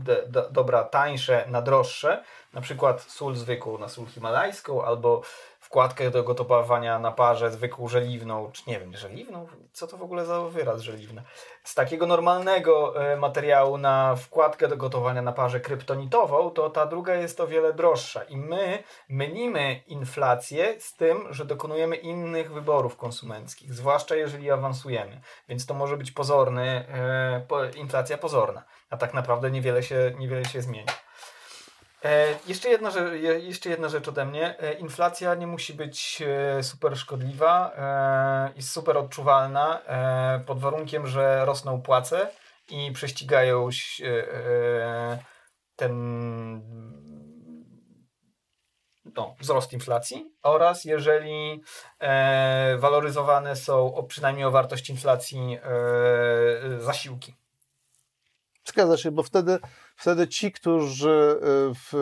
dobra tańsze na droższe, na przykład sól zwykłą na sól himalajską, albo wkładkę do gotowania na parze zwykłą żeliwną, czy nie wiem, żeliwną? Co to w ogóle za wyraz żeliwna? Z takiego normalnego e, materiału na wkładkę do gotowania na parze kryptonitową, to ta druga jest o wiele droższa. I my mylimy inflację z tym, że dokonujemy innych wyborów konsumenckich, zwłaszcza jeżeli awansujemy. Więc to może być pozorny, e, inflacja pozorna, a tak naprawdę niewiele się, niewiele się zmieni. E, jeszcze, jedna, jeszcze jedna rzecz ode mnie. E, inflacja nie musi być e, super szkodliwa i super odczuwalna pod warunkiem, że rosną płace i prześcigają ten no, wzrost inflacji oraz jeżeli waloryzowane są o, przynajmniej o wartość inflacji zasiłki. Zgadza się, bo wtedy, wtedy ci, którzy y, w,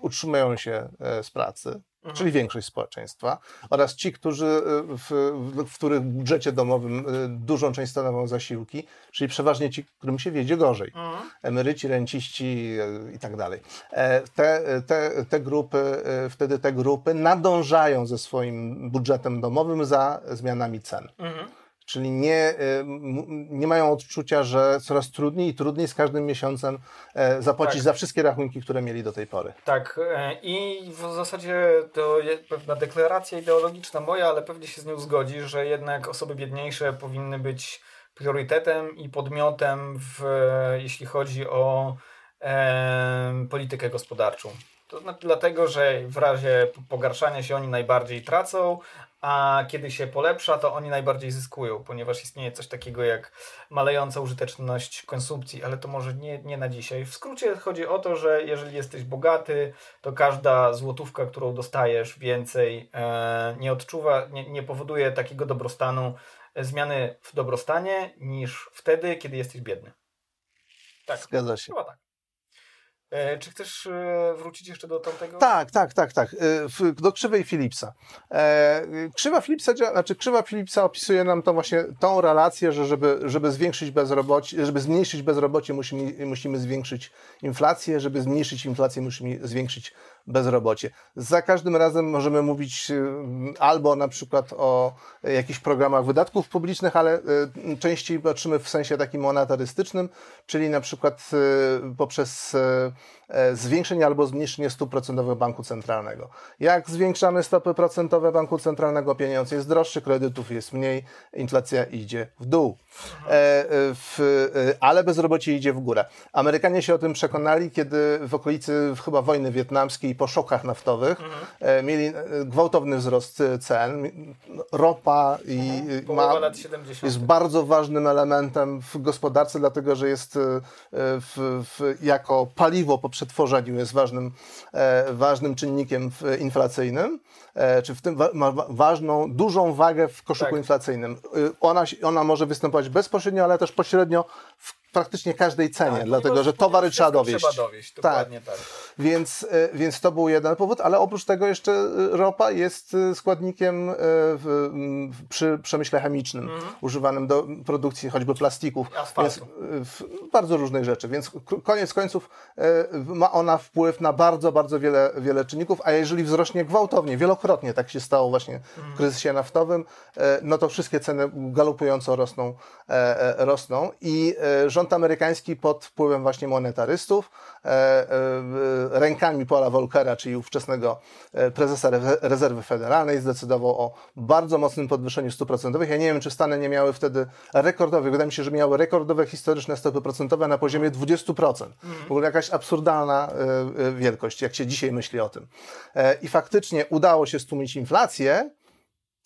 utrzymują się e, z pracy, mhm. czyli większość społeczeństwa, oraz ci, którzy y, w, w, których budżecie domowym dużą część stanowią zasiłki, czyli przeważnie ci, którym się wiedzie gorzej. Mhm. Emeryci, renciści i tak dalej. E, te, te, te grupy, wtedy te grupy nadążają ze swoim budżetem domowym za zmianami cen. Mhm. Czyli nie, y, nie mają odczucia, że coraz trudniej i trudniej z każdym miesiącem e, zapłacić tak. za wszystkie rachunki, które mieli do tej pory. Tak, e, i w zasadzie to jest pewna deklaracja ideologiczna moja, ale pewnie się z nią zgodzi, że jednak osoby biedniejsze powinny być priorytetem i podmiotem, w, jeśli chodzi o e, politykę gospodarczą. To znaczy dlatego, że w razie pogarszania się oni najbardziej tracą, a kiedy się polepsza, to oni najbardziej zyskują, ponieważ istnieje coś takiego jak malejąca użyteczność konsumpcji, ale to może nie, nie na dzisiaj. W skrócie chodzi o to, że jeżeli jesteś bogaty, to każda złotówka, którą dostajesz więcej, e, nie odczuwa, nie, nie powoduje takiego dobrostanu, e, zmiany w dobrostanie, niż wtedy, kiedy jesteś biedny. Tak, zgadza się. Chyba tak. E, czy chcesz e, wrócić jeszcze do tamtego? Tak, tak, tak, tak. E, do krzywej Philipsa. Krzywa Philipsa, znaczy krzywa Philipsa opisuje nam to właśnie tą relację, że żeby, żeby zwiększyć bezrobocie, żeby zmniejszyć bezrobocie, musimy, musimy zwiększyć inflację, żeby zmniejszyć inflację, musimy zwiększyć bezrobocie. Za każdym razem możemy mówić y, albo na przykład o jakichś programach wydatków publicznych, ale y, częściej patrzymy w sensie takim monetarystycznym, czyli na przykład y, poprzez zwiększenie albo zmniejszenie stóp procentowych banku centralnego. Jak zwiększamy stopy procentowe banku centralnego, pieniądz jest droższy, kredytów jest mniej, inflacja idzie w dół. E, e, w, ale bezrobocie idzie w górę. Amerykanie się o tym przekonali, kiedy w okolicy chyba wojny wietnamskiej po szokach naftowych mhm. mieli gwałtowny wzrost cen. Ropa i mhm. ma, jest bardzo ważnym elementem w gospodarce, dlatego że jest w, w, jako paliwo poprzez przetworzeniu jest ważnym, e, ważnym czynnikiem inflacyjnym, e, czy w tym ma ważną, dużą wagę w koszyku tak. inflacyjnym. E, ona, ona może występować bezpośrednio, ale też pośrednio w praktycznie każdej cenie, Tak, dlatego że towary trzeba dowieść. Trzeba dowieść, dokładnie tak. Więc, e, więc to był jeden powód, ale oprócz tego jeszcze e, ropa jest e, składnikiem w, przy przemyśle chemicznym, używanym do produkcji choćby plastików, Mhm. Więc, w, bardzo różnych rzeczy. Więc koniec końców ma ona wpływ na bardzo, bardzo wiele, wiele czynników, a jeżeli wzrośnie gwałtownie, wielokrotnie tak się stało właśnie Mhm. w kryzysie naftowym, no to wszystkie ceny galopująco rosną, rosną i e, rząd amerykański pod wpływem właśnie monetarystów, e, e, rękami Paula Volckera, czyli ówczesnego e, prezesa Re- Rezerwy Federalnej, zdecydował o bardzo mocnym podwyższeniu stóp procentowych. Ja nie wiem, czy Stany nie miały wtedy rekordowych, wydaje mi się, że miały rekordowe historyczne stopy procentowe na poziomie 20%. W ogóle jakaś absurdalna wielkość, jak się dzisiaj myśli o tym. I faktycznie udało się stłumić inflację,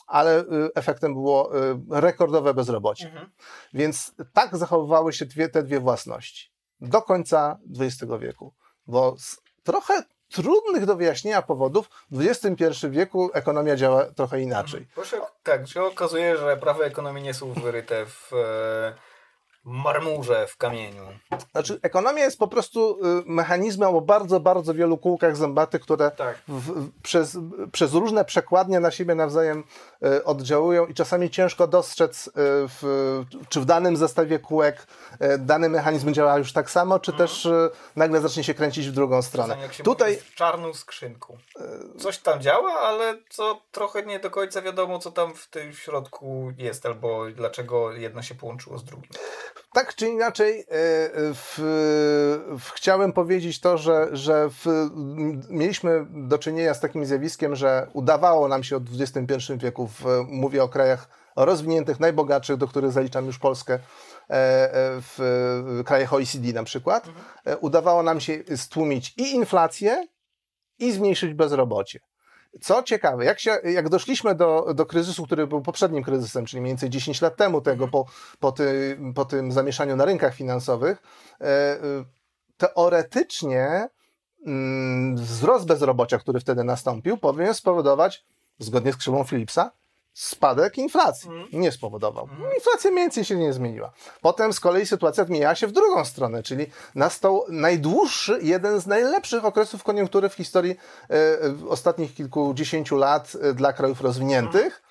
ale y, efektem było y, rekordowe bezrobocie. Więc tak zachowywały się dwie, te dwie własności do końca XX wieku, bo z trochę trudnych do wyjaśnienia powodów w XXI wieku ekonomia działa trochę inaczej. Bo się, tak, się okazuje, że prawa ekonomii nie są wyryte w e, marmurze, w kamieniu. Znaczy, ekonomia jest po prostu y, mechanizmem o bardzo, bardzo wielu kółkach zębatych, które Tak. w, przez, przez różne przekładnie na siebie nawzajem y, oddziałują i czasami ciężko dostrzec, y, w, czy w danym zestawie kółek dany mechanizm działa już tak samo, czy też y, nagle zacznie się kręcić w drugą stronę. Czasami jak się Tutaj mówi, w czarną skrzynką. Coś tam działa, ale co trochę nie do końca wiadomo, co tam w tym środku jest, albo dlaczego jedno się połączyło z drugim. Tak czy inaczej, e, w, w, chciałem powiedzieć to, że, że w, mieliśmy do czynienia z takim zjawiskiem, że udawało nam się od XXI wieku, w, mówię o krajach rozwiniętych, najbogatszych, do których zaliczam już Polskę, e, e, w, krajach OECD na przykład, e, udawało nam się stłumić i inflację, i zmniejszyć bezrobocie. Co ciekawe, jak, się, jak doszliśmy do, do kryzysu, który był poprzednim kryzysem, czyli mniej więcej 10 lat temu tego, po, po, ty, po tym zamieszaniu na rynkach finansowych, e, e, teoretycznie mm, wzrost bezrobocia, który wtedy nastąpił, powinien spowodować, zgodnie z krzywą Philipsa, spadek inflacji. Nie spowodował. Inflacja mniej więcej się nie zmieniła. Potem z kolei sytuacja zmieniała się w drugą stronę, czyli nastał najdłuższy, jeden z najlepszych okresów koniunktury w historii e, ostatnich kilkudziesięciu lat e, dla krajów rozwiniętych.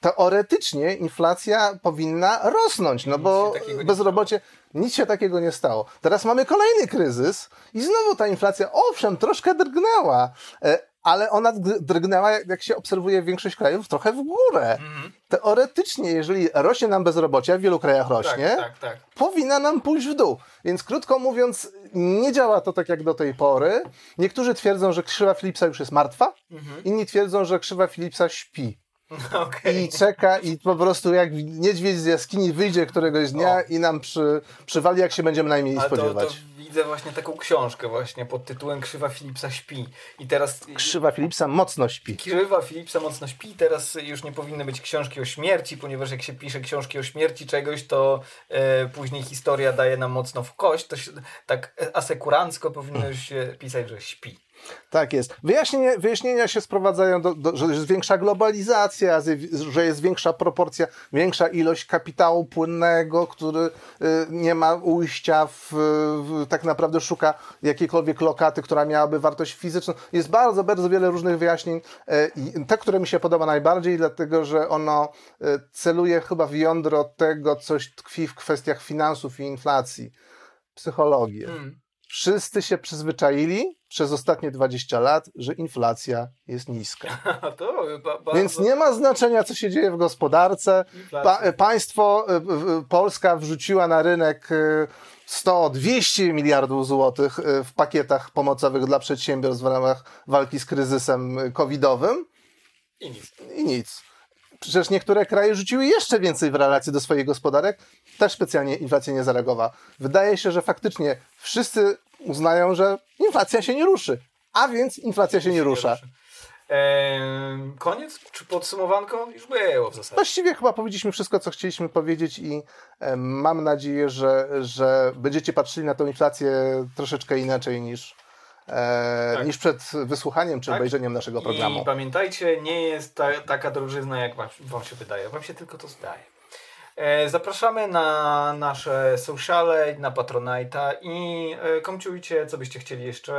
Teoretycznie inflacja powinna rosnąć, no bo bezrobocie, nic się takiego nie stało. Teraz mamy kolejny kryzys i znowu ta inflacja, owszem, troszkę drgnęła, e, ale ona dr- drgnęła, jak- się obserwuje większość krajów, trochę w górę. Mhm. Teoretycznie, jeżeli rośnie nam bezrobocie, w wielu krajach rośnie, Tak, tak, tak. powinna nam pójść w dół. Więc krótko mówiąc, nie działa to tak jak do tej pory. Niektórzy twierdzą, że krzywa Philipsa już jest martwa, Mhm. inni twierdzą, że krzywa Philipsa śpi. Okej. I czeka i po prostu jak niedźwiedź z jaskini wyjdzie któregoś dnia O. i nam przy, przywali, jak się będziemy najmniej Ale to, to spodziewać. widzę właśnie taką książkę właśnie pod tytułem Krzywa Philipsa śpi. I teraz Krzywa Philipsa mocno śpi. Krzywa Philipsa mocno śpi. Teraz już nie powinny być książki o śmierci, ponieważ jak się pisze książki o śmierci czegoś, to e, później historia daje nam mocno w kość. To się, tak asekurancko powinno się pisać, że śpi. Tak jest. Wyjaśnienia, wyjaśnienia się sprowadzają do, do, że jest większa globalizacja, że jest większa proporcja, większa ilość kapitału płynnego, który y, nie ma ujścia w, w tak naprawdę szuka jakiejkolwiek lokaty, która miałaby wartość fizyczną. Jest bardzo, bardzo wiele różnych wyjaśnień. E, te, które mi się podoba najbardziej, dlatego że ono e, celuje chyba w jądro tego, coś tkwi w kwestiach finansów i inflacji. Psychologię. Mm. Wszyscy się przyzwyczaili przez ostatnie 20 lat, że inflacja jest niska. to ba. Więc nie ma znaczenia, co się dzieje w gospodarce. Pa, państwo, y, y, Polska wrzuciła na rynek y, 100-200 miliardów złotych y, w pakietach pomocowych dla przedsiębiorstw w ramach walki z kryzysem y, covidowym I nic. i nic. Przecież niektóre kraje rzuciły jeszcze więcej w relacji do swoich gospodarek, też specjalnie inflacja nie zareagowała. Wydaje się, że faktycznie wszyscy uznają, że inflacja się nie ruszy, a więc inflacja się nie rusza. Koniec? Czy podsumowanko? Już było w zasadzie. Właściwie chyba powiedzieliśmy wszystko, co chcieliśmy powiedzieć i e, mam nadzieję, że, że będziecie patrzyli na tę inflację troszeczkę inaczej niż, e, Tak. niż przed wysłuchaniem czy Tak. obejrzeniem naszego programu. I pamiętajcie, nie jest ta, taka drożyzna, jak wam, wam się wydaje. Wam się tylko to zdaje. E, zapraszamy na nasze sociale, na Patronite'a i e, komciujcie, co byście chcieli jeszcze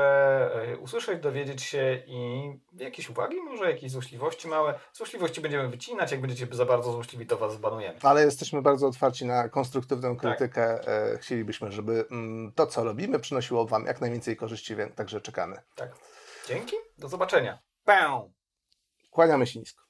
e, usłyszeć, dowiedzieć się i jakieś uwagi, może jakieś złośliwości małe. Złośliwości będziemy wycinać, jak będziecie za bardzo złośliwi, to was zbanujemy. Ale jesteśmy bardzo otwarci na konstruktywną krytykę. Tak. Chcielibyśmy, żeby mm, to, co robimy, przynosiło Wam jak najwięcej korzyści, więc także czekamy. Tak. Dzięki, do zobaczenia. Pę! Kłaniamy się nisko.